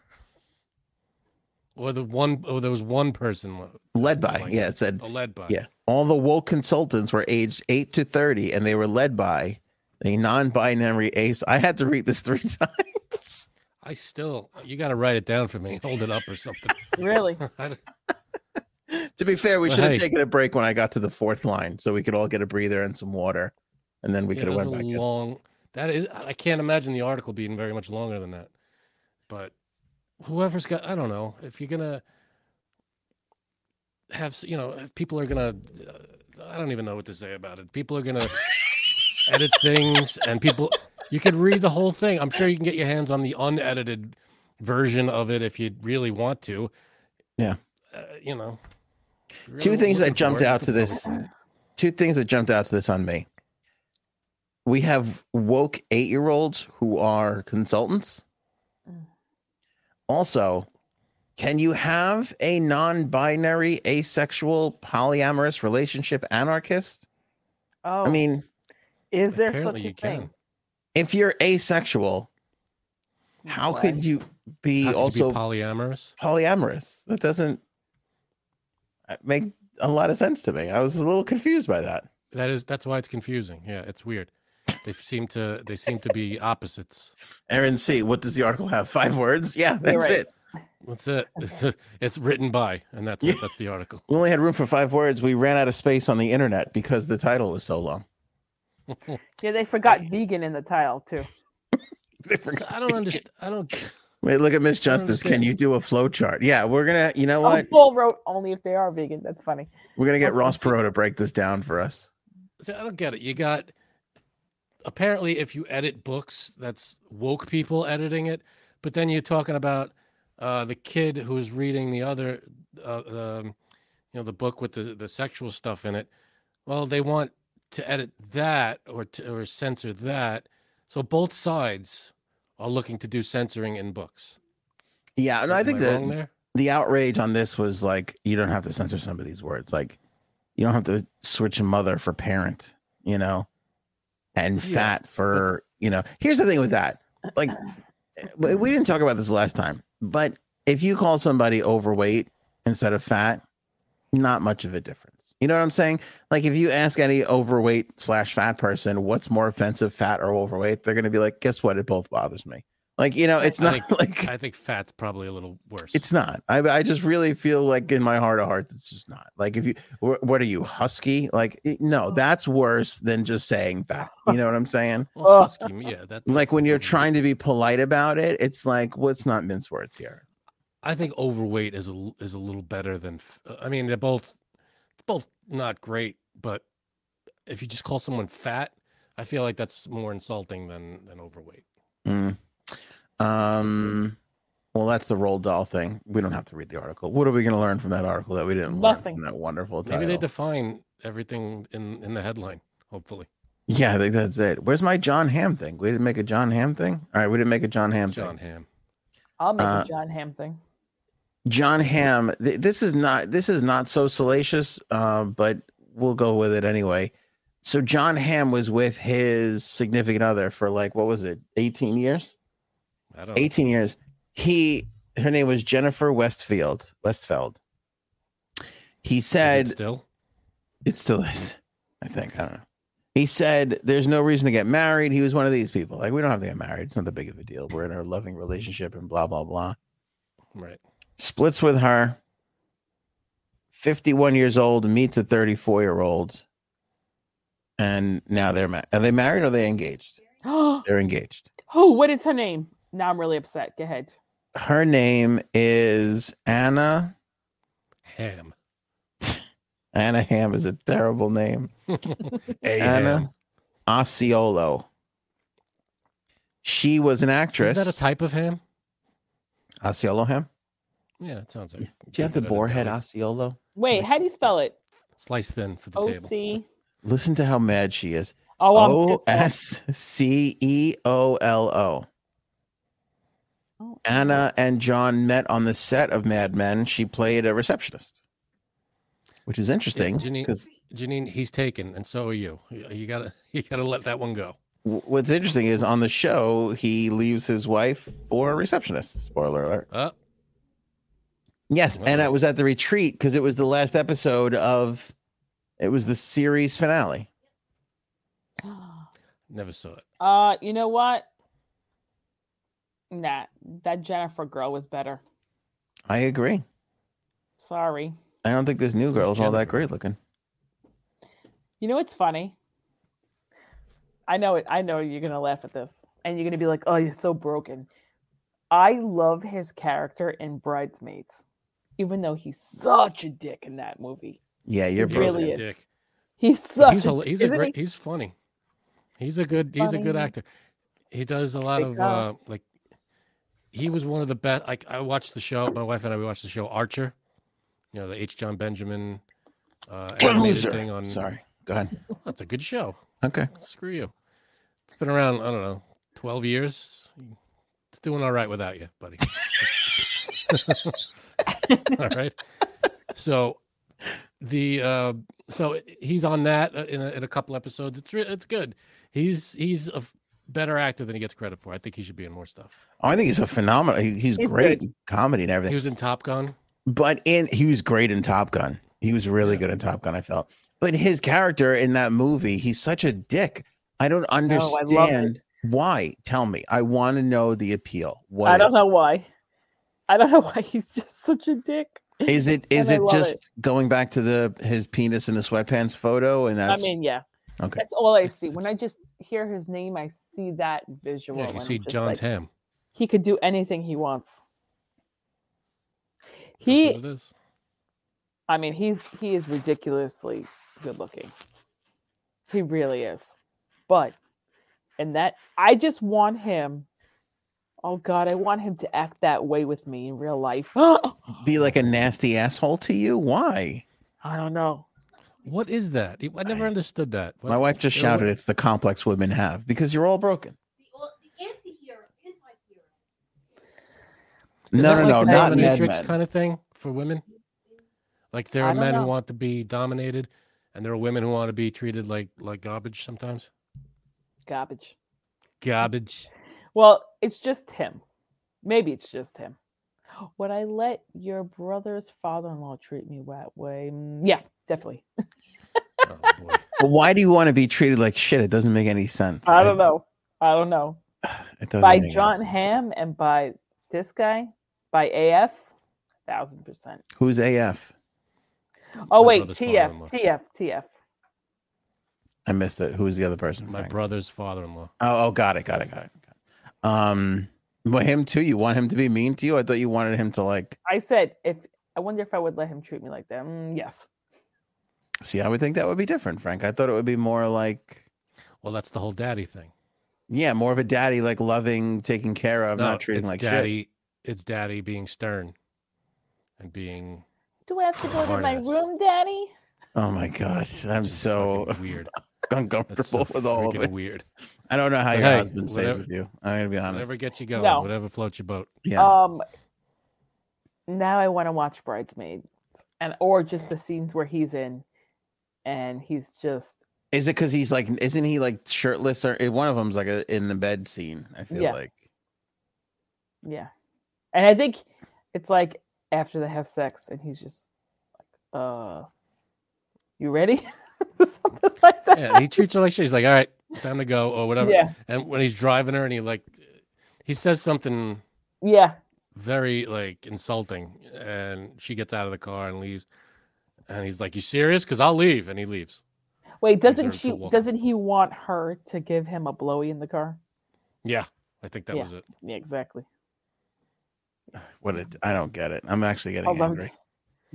or the one, or there was one person led by Like yeah it said led by. yeah all the woke consultants were aged 8 to 30 and they were led by a non-binary ace i had to read this three times I still. You got to write it down for me. Hold it up or something. Really? To be fair we Well, should have hey. taken a break when i got to the fourth line so we could all get a breather and some water and then we yeah, could have went a back in. That is. I can't imagine the article being very much longer than that. But whoever's got, I don't know. If you're gonna have, you know, if people are gonna, uh, I don't even know what to say about it. People are gonna edit things, and people, you could read the whole thing. I'm sure you can get your hands on the unedited version of it if you really want to. Yeah. Uh, you know. if you're Two things that jumped for it, you out to this two things that jumped out to this on me. We have woke eight year olds who are consultants. Also, can you have a non binary, asexual, polyamorous relationship anarchist? Oh, I mean, is there Apparently such a you thing? can. If you're asexual, how Why? could you be How could also you be polyamorous? polyamorous? That doesn't uh, make a lot of sense to me. I was a little confused by that. That is that's why it's confusing. Yeah, it's weird. They seem to they seem to be opposites. Aaron C, what does the article have? Five words? Yeah, that's right. it. That's it. It's, it's written by, and that's Yeah. it. That's the article. We only had room for five words. We ran out of space on the internet because the title was so long. Yeah, they forgot vegan in the title too. They forgot- I don't understand. I don't. Wait, look at Miss Justice. Can you do a flow chart? Yeah, we're gonna. You know what? Bull wrote only if they are vegan. That's funny. We're gonna get. Ross Perot to break this down for us. see, I don't get it. You got apparently if you edit books, that's woke people editing it, but then you're talking about uh, the kid who's reading the other, uh, um, you know, the book with the the sexual stuff in it. Well, they want to edit that or to, or censor that. So both sides are looking to do censoring in books. Yeah, and I think that the outrage on this was like you don't have to censor some of these words. Like you don't have to switch mother for parent, you know, and Yeah, fat for you know. Here's the thing with that. Like we didn't talk about this last time, but if you call somebody overweight instead of fat, not much of a difference. You know what I'm saying? Like if you ask any overweight slash fat person what's more offensive, fat or overweight, they're gonna be like, guess what? It both bothers me. Like, you know, it's I not think- like I think fat's probably a little worse. it's not. I I just really feel like in my heart of hearts, it's just not. Like if you, wh- what are you husky? Like it- no, oh. that's worse than just saying fat. You know what I'm saying? well, husky, yeah. That, Like when you're trying to be polite about it, it's like, what's not mince words here? I think overweight is a l- is a little better than. I mean, they're both both not great, but if you just call someone fat, I feel like that's more insulting than than overweight. Mm. Um. Well, that's the Roald Dahl thing. We don't have to read the article. What are we going to learn from that article that we didn't Nothing. learn from that wonderful Maybe they define everything in in the headline. Hopefully, yeah, I think that's it. Where's my Jon Hamm thing? We didn't make a Jon Hamm thing. All right, we didn't make a Jon Hamm John thing. Ham. I'll make Uh, a Jon Hamm thing. Jon Hamm. Th- this is not this is not so salacious, uh, but we'll go with it anyway. So Jon Hamm was with his significant other for like what was it, eighteen years? I don't. know. Eighteen years. He her name was Jennifer Westfield. Westfeldt. He Is it said still. it still is. I think I don't know. He said there's no reason to get married. He was one of these people. Like we don't have to get married. It's not that big of a deal. We're in a loving relationship and blah blah blah. Right. Splits with her 51 years old meets a 34 year old and now they're ma- are they married or are they engaged oh, they're engaged Oh, what is her name? Now I'm really upset. Go ahead. her name is anna Ham. anna ham is a terrible name Anna ham. Osceolo. She was an actress. Is that a type of ham? Osceola ham? Yeah, it sounds like. Do you have the good at boarhead deli. Osceola? Wait, how do you spell it? Slice thin for the O table. C. Listen to how mad she is. Oh, I'm O. S C E O L O. Oh, Anna and John met on the set of Mad Men. She played a receptionist, which is interesting Janine- because Janine, he's taken, and so are you. You you gotta, you gotta let that one go. what's interesting is on the show he leaves his wife for a receptionist. Spoiler alert. Uh, Yes, and I was at the retreat because it was the last episode of. It was the series finale. never saw it. Uh, you know what? Nah, that Jennifer girl was better. I agree. Sorry. I don't think this new girl is all that great looking. You know what's funny? I know it. I know you're gonna laugh at this, and you're gonna be like, "Oh, you're so broken." I love his character in Bridesmaids, even though he's such a dick in that movie. Yeah, you're He He a really is. dick. He's But such. He's a, a, he's a great. he? He's funny. He's a good. He's a good actor. He does a lot Big of uh like. He was one of the best. Like I watched the show. My wife and I we watched the show Archer. You know the H. Jon Benjamin uh, animated Loser. thing on. Sorry. Go ahead. That's a good show. Okay. Screw you. It's been around. I don't know, twelve years. It's doing all right without you, buddy. all right. So the uh so he's on that uh, in a, in a couple episodes. It's re- it's good. He's he's a f- better actor than he gets credit for. I think he should be in more stuff. Oh, I think he's a phenomenal. he- he's, He's great good. comedy and everything. He was in Top Gun. But in he was great in Top Gun. He was really Yeah. good in Top Gun. I felt. But his character in that movie, he's such a dick. I don't I love it. understand why. Tell me. I want to know the appeal. What I don't it? know why. I don't know why he's just such a dick. Is it is And I it just going back to the his penis in the sweatpants photo? And that's... I mean, yeah, okay. that's all I see. When I just hear his name, I see that visual. Yeah, you see just John's like, ham. He could do anything he wants. That's He, what it is. I mean, he's he is ridiculously good looking. He really is. But and that I just want him. Oh God, I want him to act that way with me in real life. Be like a nasty asshole to you? Why? I don't know. What is that? I never understood that. My wife just you know, shouted, "It's the complex women have because you're all broken." The antihero is no, that no, like no, the not Mad dominatrix kind of thing for women. Like there are men know. who want to be dominated, and there are women who want to be treated like like garbage sometimes. Garbage. Garbage. Well, it's just him. Maybe it's just him. Would I let your brother's father-in-law treat me that way? Mm, Yeah, definitely. Oh boy. But why do you want to be treated like shit? It doesn't make any sense. I don't know. I don't know. It doesn't by make John sense. Ham and by this guy, by AF, thousand percent. Who's AF? Oh My wait, TF. TF, TF. I missed it. Who's the other person? My Frank? brother's father-in-law. Oh, oh, got it, got it, got it. Got it. Um, but him too. You want him to be mean to you? I thought you wanted him to like. I said if I wonder if I would let him treat me like that. Mm, yes. See, I would think that would be different, Frank. I thought it would be more like, Well, that's the whole daddy thing. yeah, more of a daddy, like loving, taking care of, no, not treating it's like shit. daddy. It's daddy being stern, and being Do I have to go to Hard my ass. room, Daddy? Oh my gosh, I'm just so fucking weird. That's uncomfortable so with all of freaking it. weird. I don't know how But your hey, husband stays with you. I'm gonna be honest. Whatever gets you going, No. whatever floats your boat. Yeah. Um. Now I want to watch Bridesmaids, and or just the scenes where he's in, and he's just Is it because he's like, isn't he like shirtless or eh, one of them's like a in the bed scene? I feel Yeah. like. yeah, and I think it's like after they have sex, and he's just like, "Uh, you ready?" Something like that. Yeah, he treats her like shit. He's like, "All right, time to go," or whatever. Yeah, And when he's driving her, and he like, he says something yeah. very like insulting, and she gets out of the car and leaves. And he's like, "You serious? Because I'll leave." And he leaves. Wait, doesn't to she? Doesn't he want her to give him a blowy in the car? Yeah, I think that Yeah. was it. Yeah, exactly. What it? I don't get it. I'm actually getting Hold on. angry,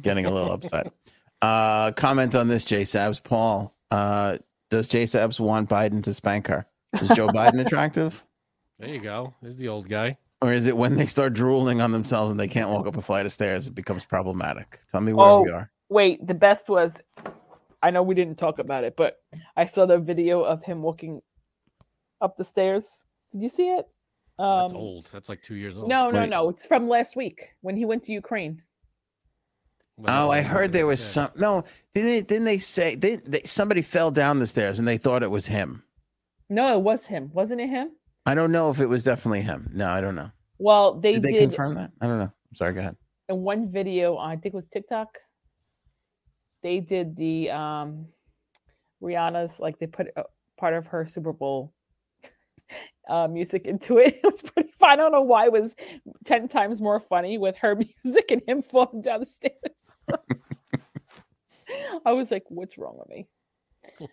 getting a little upset. Uh, comment on this, J Sabs. Paul, uh, does J Sabs want Biden to spank her? Is Joe Biden attractive? There you go. There's the old guy. Or is it when they start drooling on themselves and they can't walk up a flight of stairs, it becomes problematic? Tell me where Oh. we are. Wait, the best was I know we didn't talk about it, but I saw the video of him walking up the stairs. Did you see it? Um, That's old. That's like two years old. No, no, Wait. no. It's from last week when he went to Ukraine. Well, Oh, I heard there was instead. some. No, didn't they, didn't they say they, they somebody fell down the stairs and they thought it was him? No, it was him. Wasn't it him? I don't know if it was definitely him. No, I don't know. Well, they Did did, confirm that? I don't know. I'm sorry. Go ahead. in one video. I think it was TikTok. They did the um Rihanna's like they put a, part of her Super Bowl uh, music into it. It was pretty fun. I don't know why it was ten times more funny with her music and him falling down the stairs. I was like, "What's wrong with me?"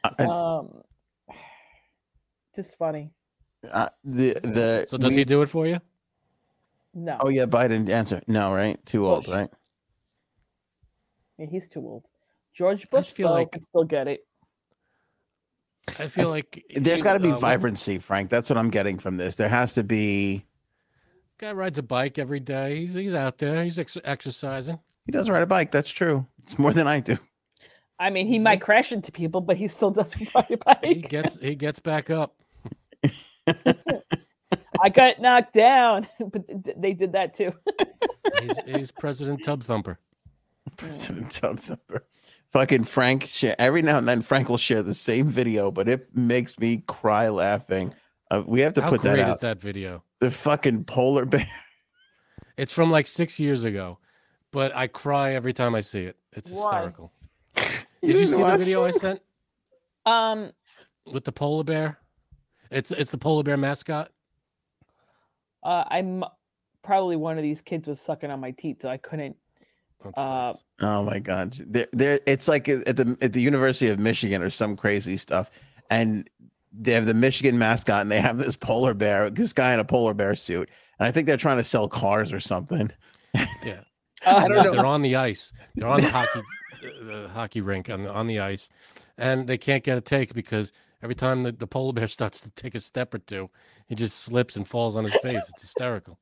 Uh, Um, just funny. uh, the the So does we- he do it for you? No, Oh yeah, Biden answer. No, right? Too old, Bush. right? yeah, he's too old. George I Bush feel like- can still get it. I feel like there's got to be uh, what's- vibrancy, Frank. That's what I'm getting from this. There has to be. Guy rides a bike every day. He's he's out there. He's ex- exercising. He does ride a bike. That's true. It's more than I do. I mean, he See? might crash into people, but he still does ride a bike. He gets he gets back up. I got knocked down, but th- th- they did that too. He's he's President Tub Thumper. President Tub Thumper. Fucking Frank. Share, every now and then, Frank will share the same video, but it makes me cry laughing. Uh, we have to How put that out. How great that is out. that video? The fucking polar bear. It's from like six years ago, but I cry every time I see it. It's hysterical. You Did you see the watch video I sent Um, with the polar bear? It's it's the polar bear mascot. uh, I'm probably one of these kids was sucking on my teeth, so I couldn't. That's Uh, nice. Oh my god, there, there it's like at the at the University of Michigan or some crazy stuff, and they have the Michigan mascot, and they have this polar bear, this guy in a polar bear suit, and I think they're trying to sell cars or something. Yeah. Uh, don't Yeah, know. They're on the ice. They're on the hockey uh, the hockey rink on the, on the ice, and they can't get a take because every time the, the polar bear starts to take a step or two, he just slips and falls on his face. It's hysterical.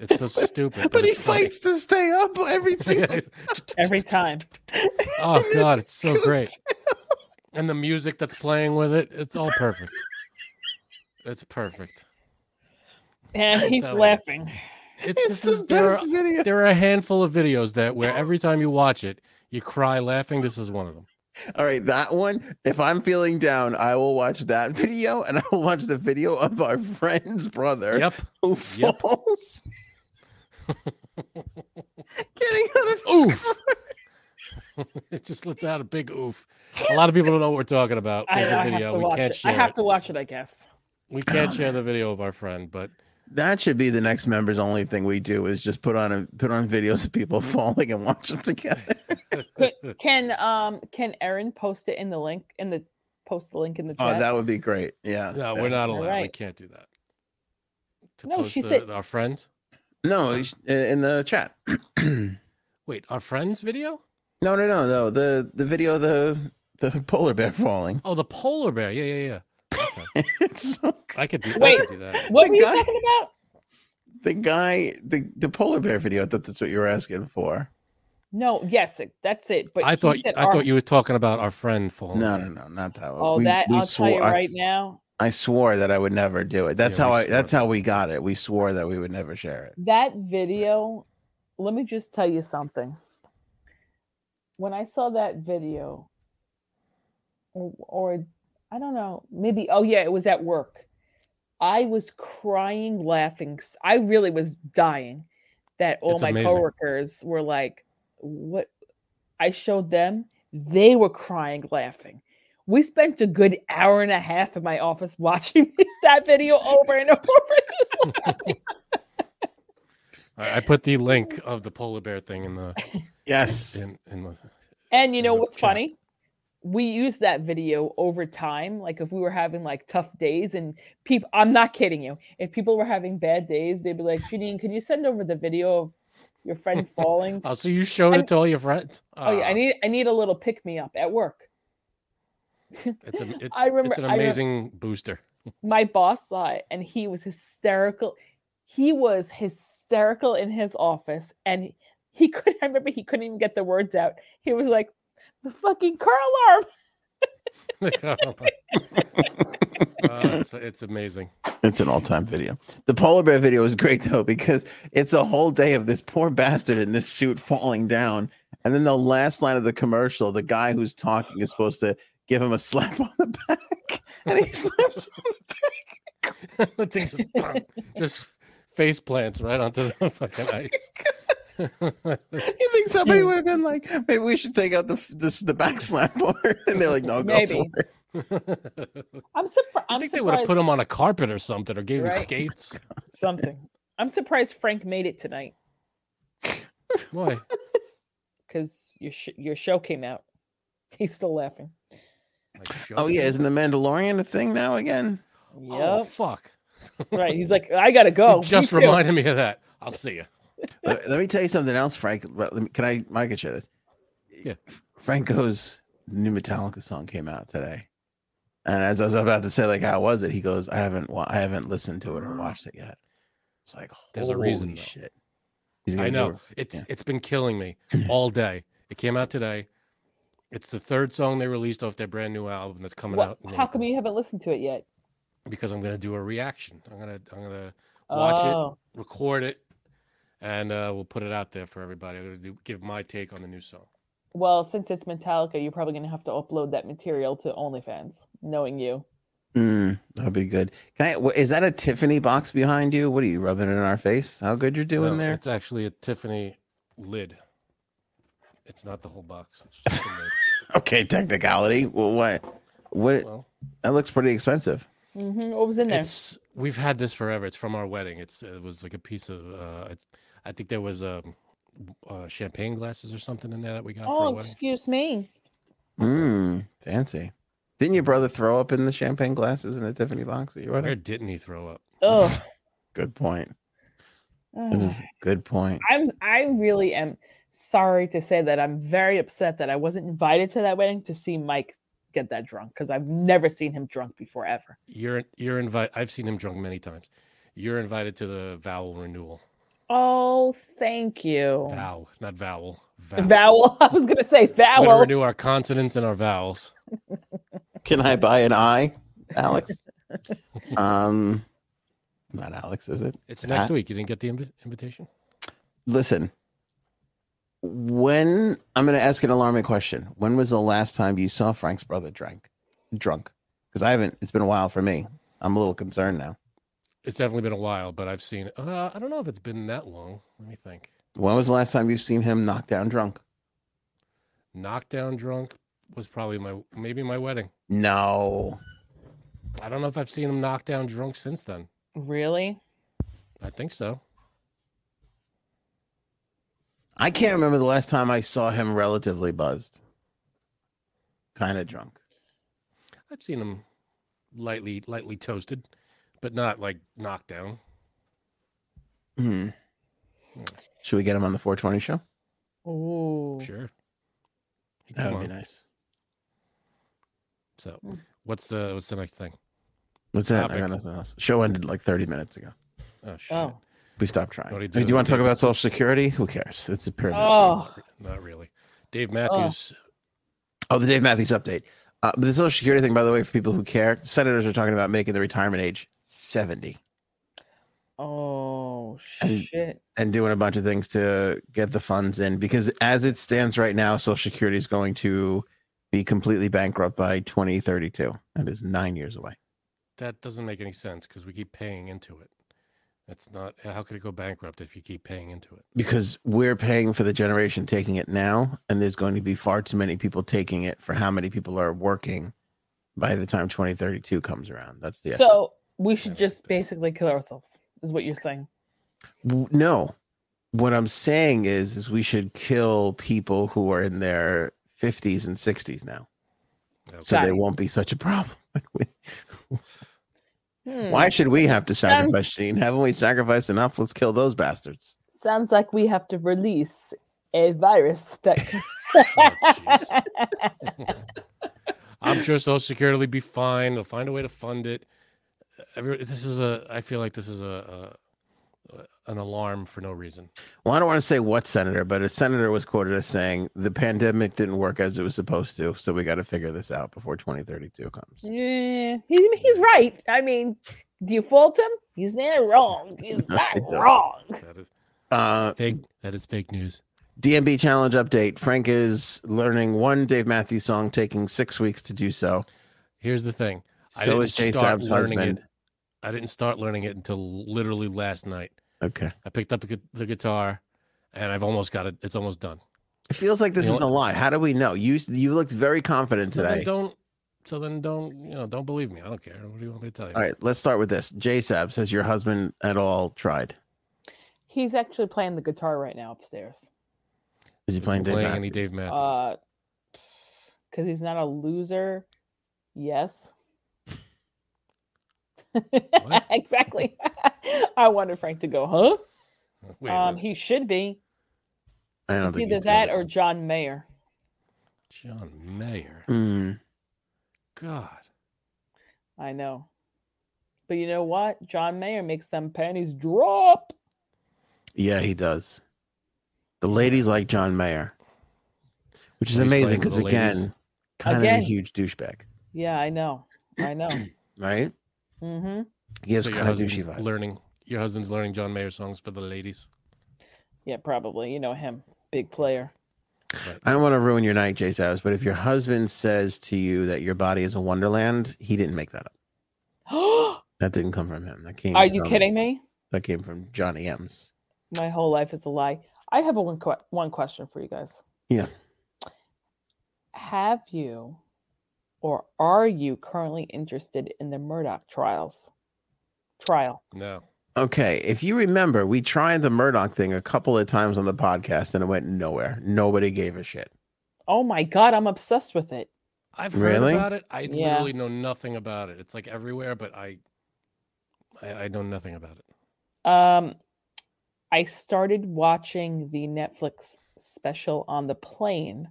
It's so stupid. But, But, he it's funny. fights to stay up every single. every time. oh god, it's so Goes great. And the music that's playing with it, it's all perfect. It's perfect. And he's Tell laughing. It, It's this is the there are, video. there are a handful of videos that where every time you watch it, you cry laughing. This is one of them. All right, that one. If I'm feeling down, I will watch that video, and I will watch the video of our friend's brother Yep. who Yep. Falls. Getting out of Oof. it just lets out a big oof. A lot of people don't know what we're talking about. I, There's I a have video. to We watch can't it. I have it. to watch it, I guess. We can't share the video of our friend, but That should be the next members only thing we do is just put on a put on videos of people falling and watch them together. Can um can Erin post it in the link in the post the link in the chat? Oh, chat? that would be great. Yeah. no, we're not allowed. We can't do that. To No, post she the- said- our friends. No, uh, in the chat. Wait, our friends video? no, no, no. No. The the video of the the polar bear falling. Oh, the polar bear. Yeah, yeah, yeah. Okay. it's so good. I could do. I Wait. could do that. What The were you guy- talking about? the guy the the polar bear video. I thought that's what you were asking for. No, yes, that's it. But I thought said I our- thought you were talking about our friend falling. No, no, no, not that one. Oh, We- that we I'll tell you swore- I- right now. I swore that I would never do it. That's Yeah, how I. swore That's that. how we got it. We swore that we would never share it. That video, let me just tell you something. When I saw that video, or, or I don't know, maybe, oh yeah, it was at work. I was crying, laughing. I really was dying that all It's my amazing. coworkers were like, what? I showed them, they were crying, laughing. We spent a good hour and a half in my office watching that video over and over. just. I I put the link of the polar bear thing in the Yes. in, in the. And you know in what's chat. funny? We use that video over time. Like if we were having like tough days and people, I'm not kidding you. If people were having bad days, they'd be like, Janine, can you send over the video of your friend falling? Oh, so you showed I'm- it to all your friends? oh yeah, I Ah, need I need a little pick me up at work. It's a, it's, I remember- it's an I rem- amazing booster. my boss saw it and he was hysterical. He was hysterical in his office and he couldn't I remember he couldn't even get the words out. He was like, the fucking car alarm. Uh, it's, it's amazing. It's an all-time video. The polar bear video is great though because it's a whole day of this poor bastard in this suit falling down, and then the last line of the commercial, the guy who's talking is supposed to give him a slap on the back, and he slaps on the back. the thing just, bang, just face plants right onto the fucking ice. You think somebody would have been like, maybe we should take out the this the back slap board, and they're like, no, go Maybe. for it. I'm surprised. I I'm think they would have put him on a carpet or something, or gave him skates. Oh, something. I'm surprised Frank made it tonight Why? because your sh- your show came out. He's still laughing. Like, Oh yeah, isn't the Mandalorian a thing now again? Yep. Oh, fuck. right. He's like, I gotta go. You just Me too." reminded me of that. I'll see you. let, let me tell you something else, Frank. Let me- Can I? I can share this. Yeah. Franco's new Metallica song came out today, and as I was about to say, like, how was it? He goes, "I haven't, wa- I haven't listened to it or watched it yet." It's like, There's a reason, shit. He's I know. It's yeah. it's been killing me all day. It came out today. It's the third song they released off their brand new album that's coming What, out. in how come you haven't listened to it yet? Because I'm gonna do a reaction. I'm gonna I'm gonna watch it, oh, record it, and uh, we'll put it out there for everybody. I'm gonna do, give my take on the new song. well, since it's Metallica, you're probably gonna have to upload that material to OnlyFans. Knowing you, Mm, that'd be good. Can I? Is that a Tiffany box behind you? What are you rubbing it in our face? How good you're doing No, there? It's actually a Tiffany lid. It's not the whole box. It's just the lid. Okay, technicality. Well, what? What? Well, That looks pretty expensive. hmm what was in there? It's we've had this forever. It's from our wedding. It's it was like a piece of uh, I think there was um, uh, champagne glasses or something in there that we got for our Oh, wedding. excuse me. Mm, fancy. Didn't your brother throw up in the champagne glasses in the Tiffany box at your Where wedding? didn't he throw up? Oh, Good point. That is a good point. I'm I really am sorry to say that I'm very upset that I wasn't invited to that wedding to see Mike get that drunk because I've never seen him drunk before ever. You're you're invited. I've seen him drunk many times. You're invited to the vowel renewal. Oh, thank you. Vow, not vowel. Vow. Vowel. I was gonna say vowel. We're gonna vowel. renew our consonants and our vowels. Can I buy an eye, Alex? um, not Alex, is it? It's next Ah. week. You didn't get the invi- invitation. Listen, when I'm going to ask an alarming question. When was the last time you saw Frank's brother drank, drunk? Because I haven't. It's been a while for me. I'm a little concerned now. It's definitely been a while, but I've seen. Uh, I don't know if it's been that long. Let me think. When was the last time you've seen him knocked down drunk? Knocked down drunk was probably my maybe my wedding. No. I don't know if I've seen him knocked down drunk since then. Really? I think so. I can't remember the last time I saw him relatively buzzed. Kind of drunk. I've seen him lightly lightly toasted, but not like knocked down. Hmm. Should we get him on the 420 show? Ooh. Sure. Hey, That come would be nice. So, what's the what's the next thing? What's that? I got nothing else. Show ended like 30 minutes ago. Oh shit. Oh. We stopped trying. What do you Hey, do do you want to talk about Social Security? Who cares? It's a pyramid scheme. Oh. Not really. Dave Matthews. Oh, the Dave Matthews update. Uh, but the Social Security thing, by the way, for people who care, senators are talking about making the retirement age 70 Oh And- shit. and doing a bunch of things to get the funds in because as it stands right now, Social Security is going to be completely bankrupt by 2032. That is nine years away. That doesn't make any sense because we keep paying into it. That's not. How could it go bankrupt if you keep paying into it? Because we're paying for the generation taking it now, and there's going to be far too many people taking it for how many people are working by the time 2032 comes around. That's the estimate. So we should Yeah, just basically kill ourselves, is what you're saying. No. What I'm saying is is we should kill people who are in their 50s and 60s now. So Got they won't be such a problem. Hmm. Why should we have to Sounds- sacrifice Gene? Haven't we sacrificed enough? Let's kill those bastards. Sounds like we have to release a virus that. I'm sure Social Security will be fine. They'll find a way to fund it. every, this is a. I feel like this is a, a an alarm for no reason. Well, I don't want to say what senator, but a senator was quoted as saying the pandemic didn't work as it was supposed to, so we got to figure this out before 2032 comes. Yeah, he, he's right. I mean, do you fault him? He's not wrong. He's I not wrong. That is Uh, fake. That is fake news. DMB challenge update. Frank is learning one Dave Matthews song, taking six weeks to do so. Here's the thing. I So didn't is Jay start Sab's learning husband. it. I didn't start learning it until literally last night. Okay. I picked up a gu- the guitar, and I've almost got it. It's almost done. It feels like this You know isn't a lie. How do we know? You you looked very confident So then today. don't. So then don't. You know, don't believe me. I don't care. What do you want me to tell you? All right, let's start with this. J Sabs, has your husband at all tried? He's actually playing the guitar right now upstairs. Is he Is playing Dave playing any Matthews? Dave Matthews? Uh, because he's not a loser. Yes. exactly. I wanted Frank to go, huh? Wait, um, wait, he should be. I don't It's think either that or John Mayer. John Mayer. Hmm. God. I know. But you know what? John Mayer makes them panties drop. Yeah, he does. The ladies like John Mayer, which is So he's playing amazing because the ladies. again, kind of a huge douchebag, Yeah, I know. I know. right? Mm-hmm. He has so your kind of douchey husband's vibes. learning. Your husband's learning John Mayer songs for the ladies. Yeah, probably. You know him. Big player. I don't want to ruin your night, Jay Sabs, but if your husband says to you that your body is a wonderland, he didn't make that up. Are That didn't come from him. That came. Are you kidding me? That came from Johnny M's. My whole life is a lie. I have a one que- one question for you guys. Yeah. Have you or are you currently interested in the Murdaugh trials? Trial. No. Okay, if you remember, we tried the Murdaugh thing a couple of times on the podcast, and it went nowhere. Nobody gave a shit. Oh my god, I'm obsessed with it. I've heard Really? about it. I Yeah. literally know nothing about it. It's like everywhere, but I, I, I know nothing about it. Um I started watching the Netflix special on the plane.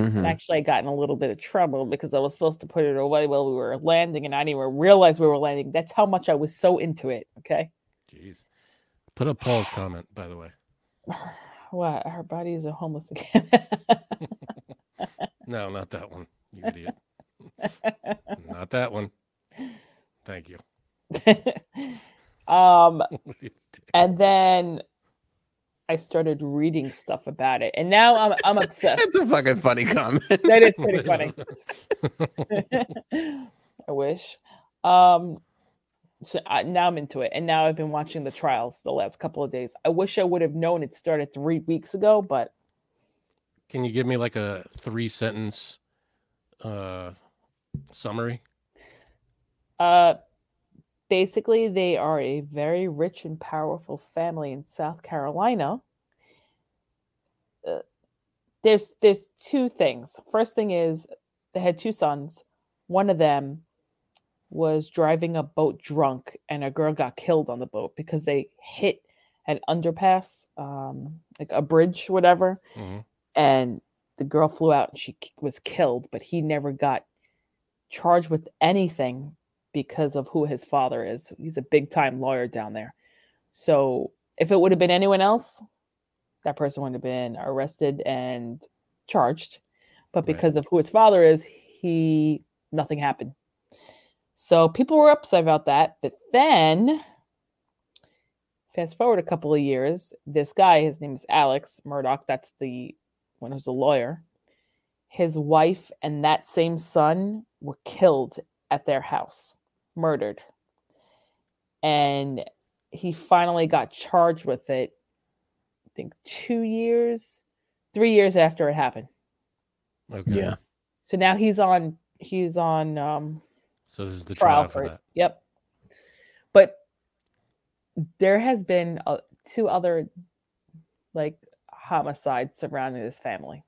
Mhm. And actually I got in a little bit of trouble because I was supposed to put it away while we were landing and I didn't even realize we were landing. That's how much I was so into it. Okay. Jeez. Put up Paul's comment, by the way. What? Her body is a homeless again. No, not that one. You idiot. not that one. Thank you. um and then I started reading stuff about it. And now I'm I'm obsessed. That's a fucking funny comment. that is pretty funny. I wish. Um, so I, now I'm into it, and now I've been watching the trials the last couple of days. I wish I would have known it started three weeks ago, but Can you give me like a three sentence uh summary? uh, basically they are a very rich and powerful family in South Carolina. Uh, there's there's two things. First thing is they had two sons. One of them was driving a boat drunk, and a girl got killed on the boat because they hit an underpass, um, like a bridge, whatever, Mhm. and the girl flew out and she was killed, but he never got charged with anything because of who his father is. He's a big time lawyer down there. So if it would have been anyone else, that person would have been arrested and charged. But Right. because of who his father is, he nothing happened. So people were upset about that. But then fast forward a couple of years, this guy, his name is Alex Murdaugh, that's the one who's a lawyer. His wife and that same son were killed at their house, murdered. And he finally got charged with it, I think two years, three years after it happened. Okay. Yeah. So now he's on he's on um So this is the trial trial for for it. Yep. But there has been uh, two other like homicides surrounding this family.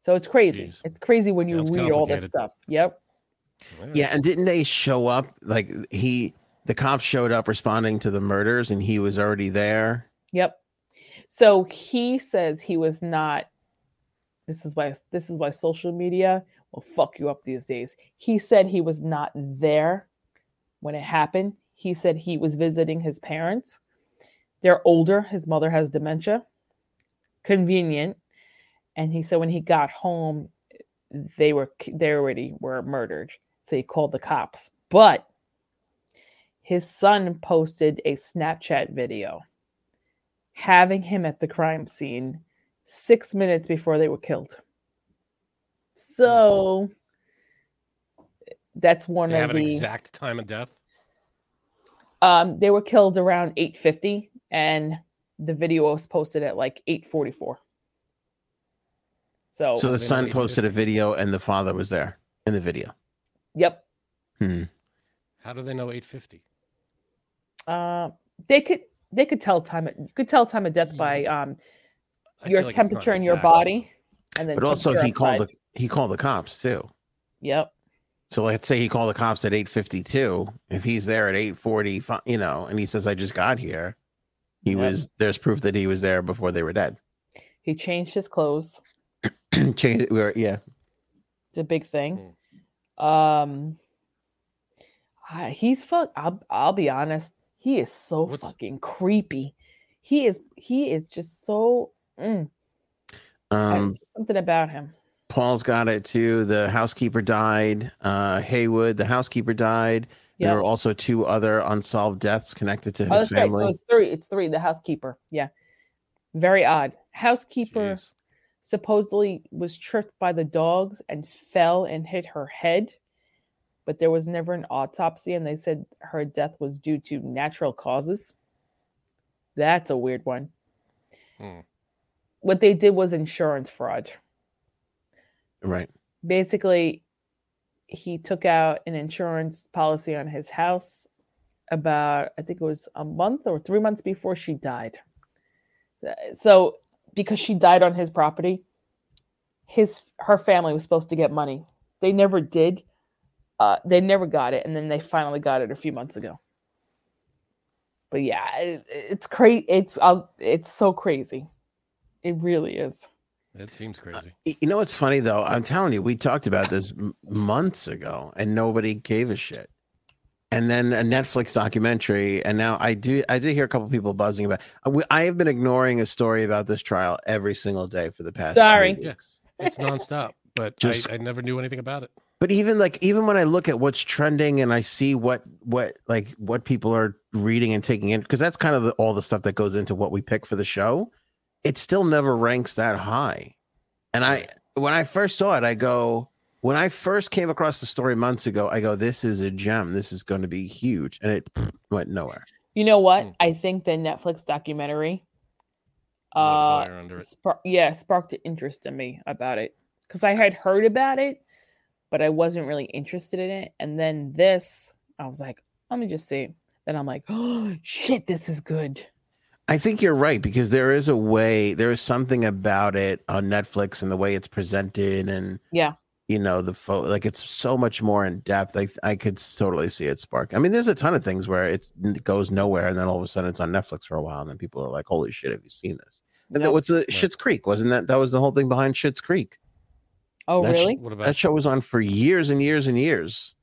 So it's crazy. Jeez. It's crazy when you Sounds read all this stuff. Yep. Right. Yeah, and didn't they show up like he the cops showed up responding to the murders and he was already there? Yep. So he says he was not this is why this is why social media will fuck you up these days. He said he was not there when it happened. He said he was visiting his parents. They're older. His mother has dementia. Convenient. And he said when he got home, they were they already were murdered. So he called the cops. But his son posted a Snapchat video having him at the crime scene six minutes before they were killed. So that's one They of have an the exact time of death. um they were killed around 850 and the video was posted at like 844. So, So the son posted a video and the father was there in the video. Yep. Hmm. How do they know 850? Uh they could they could tell time you could tell time of death by um I your like temperature in your body and then But also temperature he called the he called the cops too. Yep. So let's say he called the cops at 852. If he's there at 8:45, you know, and he says, I just got here, he Yep. was there's proof that he was there before they were dead. He changed his clothes. Change it. We're, yeah. It's a big thing. Um I- he's fuck I'll I'll be honest. He is so What's- fucking creepy. He is he is just so mm, Um, something about him. Paul's got it too. The housekeeper died. Uh, Haywood, the housekeeper died. There were also two other unsolved deaths connected to Oh, his right. family. So it's three. It's three. The housekeeper. Yeah. Very odd. Housekeeper Jeez. Supposedly was tripped by the dogs and fell and hit her head, but there was never an autopsy, and they said her death was due to natural causes. That's a weird one. Hmm. What they did was insurance fraud. right. Basically, he took out an insurance policy on his house about, I think it was a month or three months before she died. So, because she died on his property, his her family was supposed to get money. They never did. Uh, they never got it, and then they finally got it a few months ago. But yeah, it, it's crazy. It's uh, it's so crazy. It really is. That seems crazy. Y- You know what's funny though? I'm telling you, we talked about this m- months ago, and nobody gave a shit. And then a Netflix documentary, and now I do. I did hear a couple people buzzing about. Uh, I have been ignoring a story about this trial every single day for the past. Sorry. yes, It's nonstop, but Just- I, I never knew anything about it. But even like even when I look at what's trending and I see what what like what people are reading and taking in, because that's kind of the, all the stuff that goes into what we pick for the show, it still never ranks that high. And I when I first saw it, I go when I first came across the story months ago, I go, this is a gem. This is going to be huge, and it went nowhere. You know what? Hmm. I think the Netflix documentary, uh, fire under it. spar- yeah, sparked an interest in me about it because I had heard about it, but I wasn't really interested in it. And then this, I was like, let me just see. Then I'm like, oh shit, this is good. I think you're right because there is a way, there is something about it on Netflix and the way it's presented, and Yeah. You know the photo, like it's so much more in depth. Like I could totally see it spark. I mean, there's a ton of things where it's, it goes nowhere, and then all of a sudden it's on Netflix for a while, and then people are like, "Holy shit, have you seen this?" And then Nope. what's the Schitt's Creek? Wasn't that that was the whole thing behind Schitt's Creek? Oh, that sh- really? What about That show was on for years and years and years.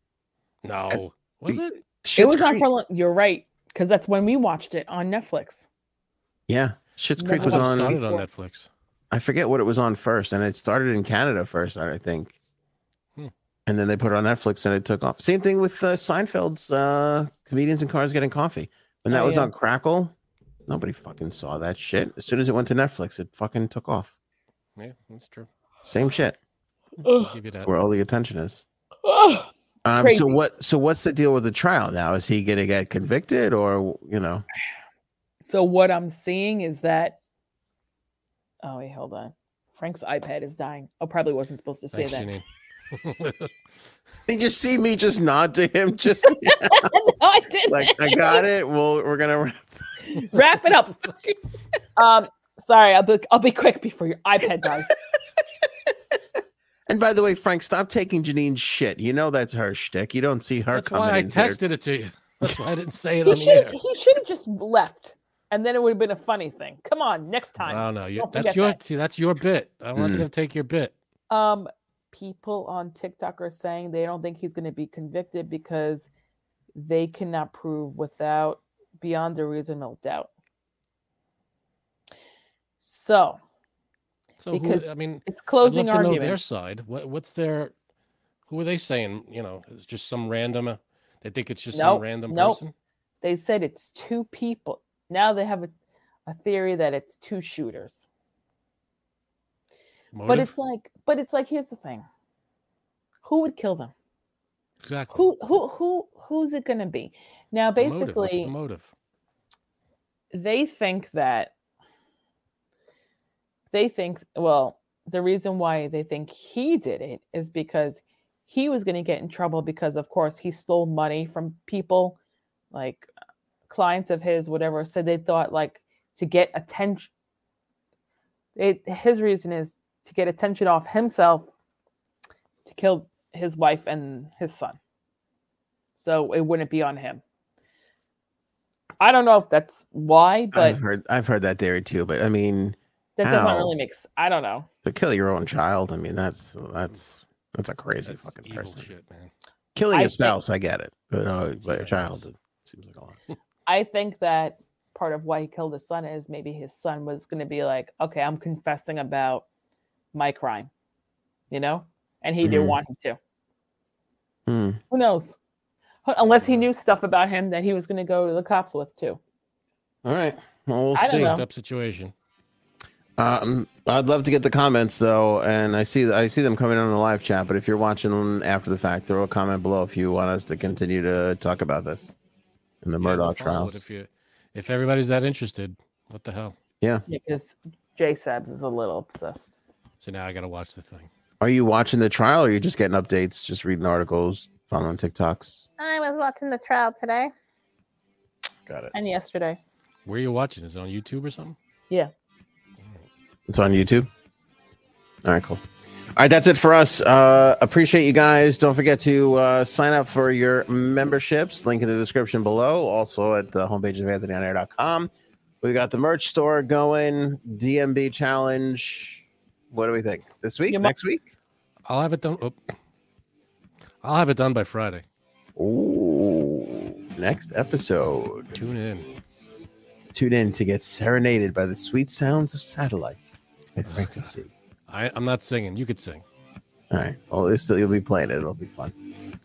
no? Was it? it Schitt's was on Creek, for long. You're right. Because that's when we watched it on Netflix. yeah. Schitt's Never Creek was I thought it on. started on. Netflix. I forget what it was on first, and it started in Canada first, I think. And then they put it on Netflix, and it took off. Same thing with uh, Seinfeld's uh, comedians in cars getting coffee. When that Oh, was yeah. on Crackle, nobody fucking saw that shit. As soon as it went to Netflix, it fucking took off. Yeah, that's true. Same shit. Give you that. Where all the attention is. Ugh. Um, Crazy. so what? So what's the deal with the trial now? Is he gonna get convicted, or you know? So what I'm seeing is that. Oh wait, hold on. Frank's iPad is dying. Oh, probably wasn't supposed to say Thanks, that. Janine. They just see me just nod to him, just no, I didn't. like I got it. Well, we're gonna. Wrap it up. Um, sorry, I'll be I'll be quick before your iPad dies. And by the way, Frank, stop taking Janine's shit. You know that's her shtick. You don't see her That's coming why I in here. texted it to you. That's why I didn't say it on He the air. should he should have just left, and then it would have been a funny thing. Come on, next time. Oh no, you, Don't that's your that. see, that's your bit. I'm not Mm. gonna take your bit. Um, people on TikTok are saying they don't think he's going to be convicted because they cannot prove without beyond a reasonable doubt. So So Because who, I mean, it's I'd closing love to know their side. What what's their who are they saying? You know, it's just some random. Uh, they think it's just some random nope. person. They said it's two people. Now they have a, a theory that it's two shooters. But it's like, but it's like, here's the thing: who would kill them? exactly Who, who, who, who's it going to be? Now, The motive. What's basically, the motive? they think that they think well the reason why they think he did it is because he was going to get in trouble because of course he stole money from people like clients of his whatever so they thought like to get attention it, his reason is to get attention off himself to kill his wife and his son so it wouldn't be on him i don't know if that's why but I've heard I've heard that theory too, but I mean, that doesn't really make I don't know to kill your own child, I mean, that's that's that's a crazy That's fucking evil person. shit, man. Killing I a think- spouse, I get it, but uh, but a child, it seems like a lot. I think that part of why he killed his son is maybe his son was going to be like, okay, I'm confessing about my crime, you know, and he didn't Mhm. want him to. Hmm. Who knows? Unless he knew stuff about him that he was going to go to the cops with too. All right, well, we'll I don't see. know. Up situation. Um, I'd love to get the comments though, and I see I see them coming on the live chat. But if you're watching after the fact, throw a comment below if you want us to continue to talk about this in the Yeah, Murdaugh follow trials. If you, if everybody's that interested, what the hell? Yeah, because J Sabs is a little obsessed. So now I got to watch the thing. Are you watching the trial, or are you just getting updates, just reading articles, following TikToks? I was watching the trial today. Got it. And yesterday, Where are you watching? Is it on YouTube or something? yeah, It's on YouTube. All right, cool. All right, that's it for us. Uh, appreciate you guys. Don't forget to uh, sign up for your memberships. Link in the description below. Also at the homepage of anthonyonair.com. We got the merch store going, DMB challenge. What do we think? This week? You mu- Next week? I'll have it done. Oh, I'll have it done by Friday. Ooh, next episode. Tune in. Tune in to get serenaded by the sweet sounds of satellite by Frankie C. I, I'm not singing. You could sing. All right. Well, it's still, you'll be playing it. It'll be fun.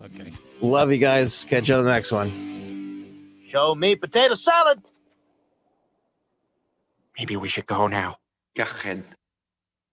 Okay. Love you guys. Catch you on the next one. Show me potato salad. Maybe we should go now. Go ahead.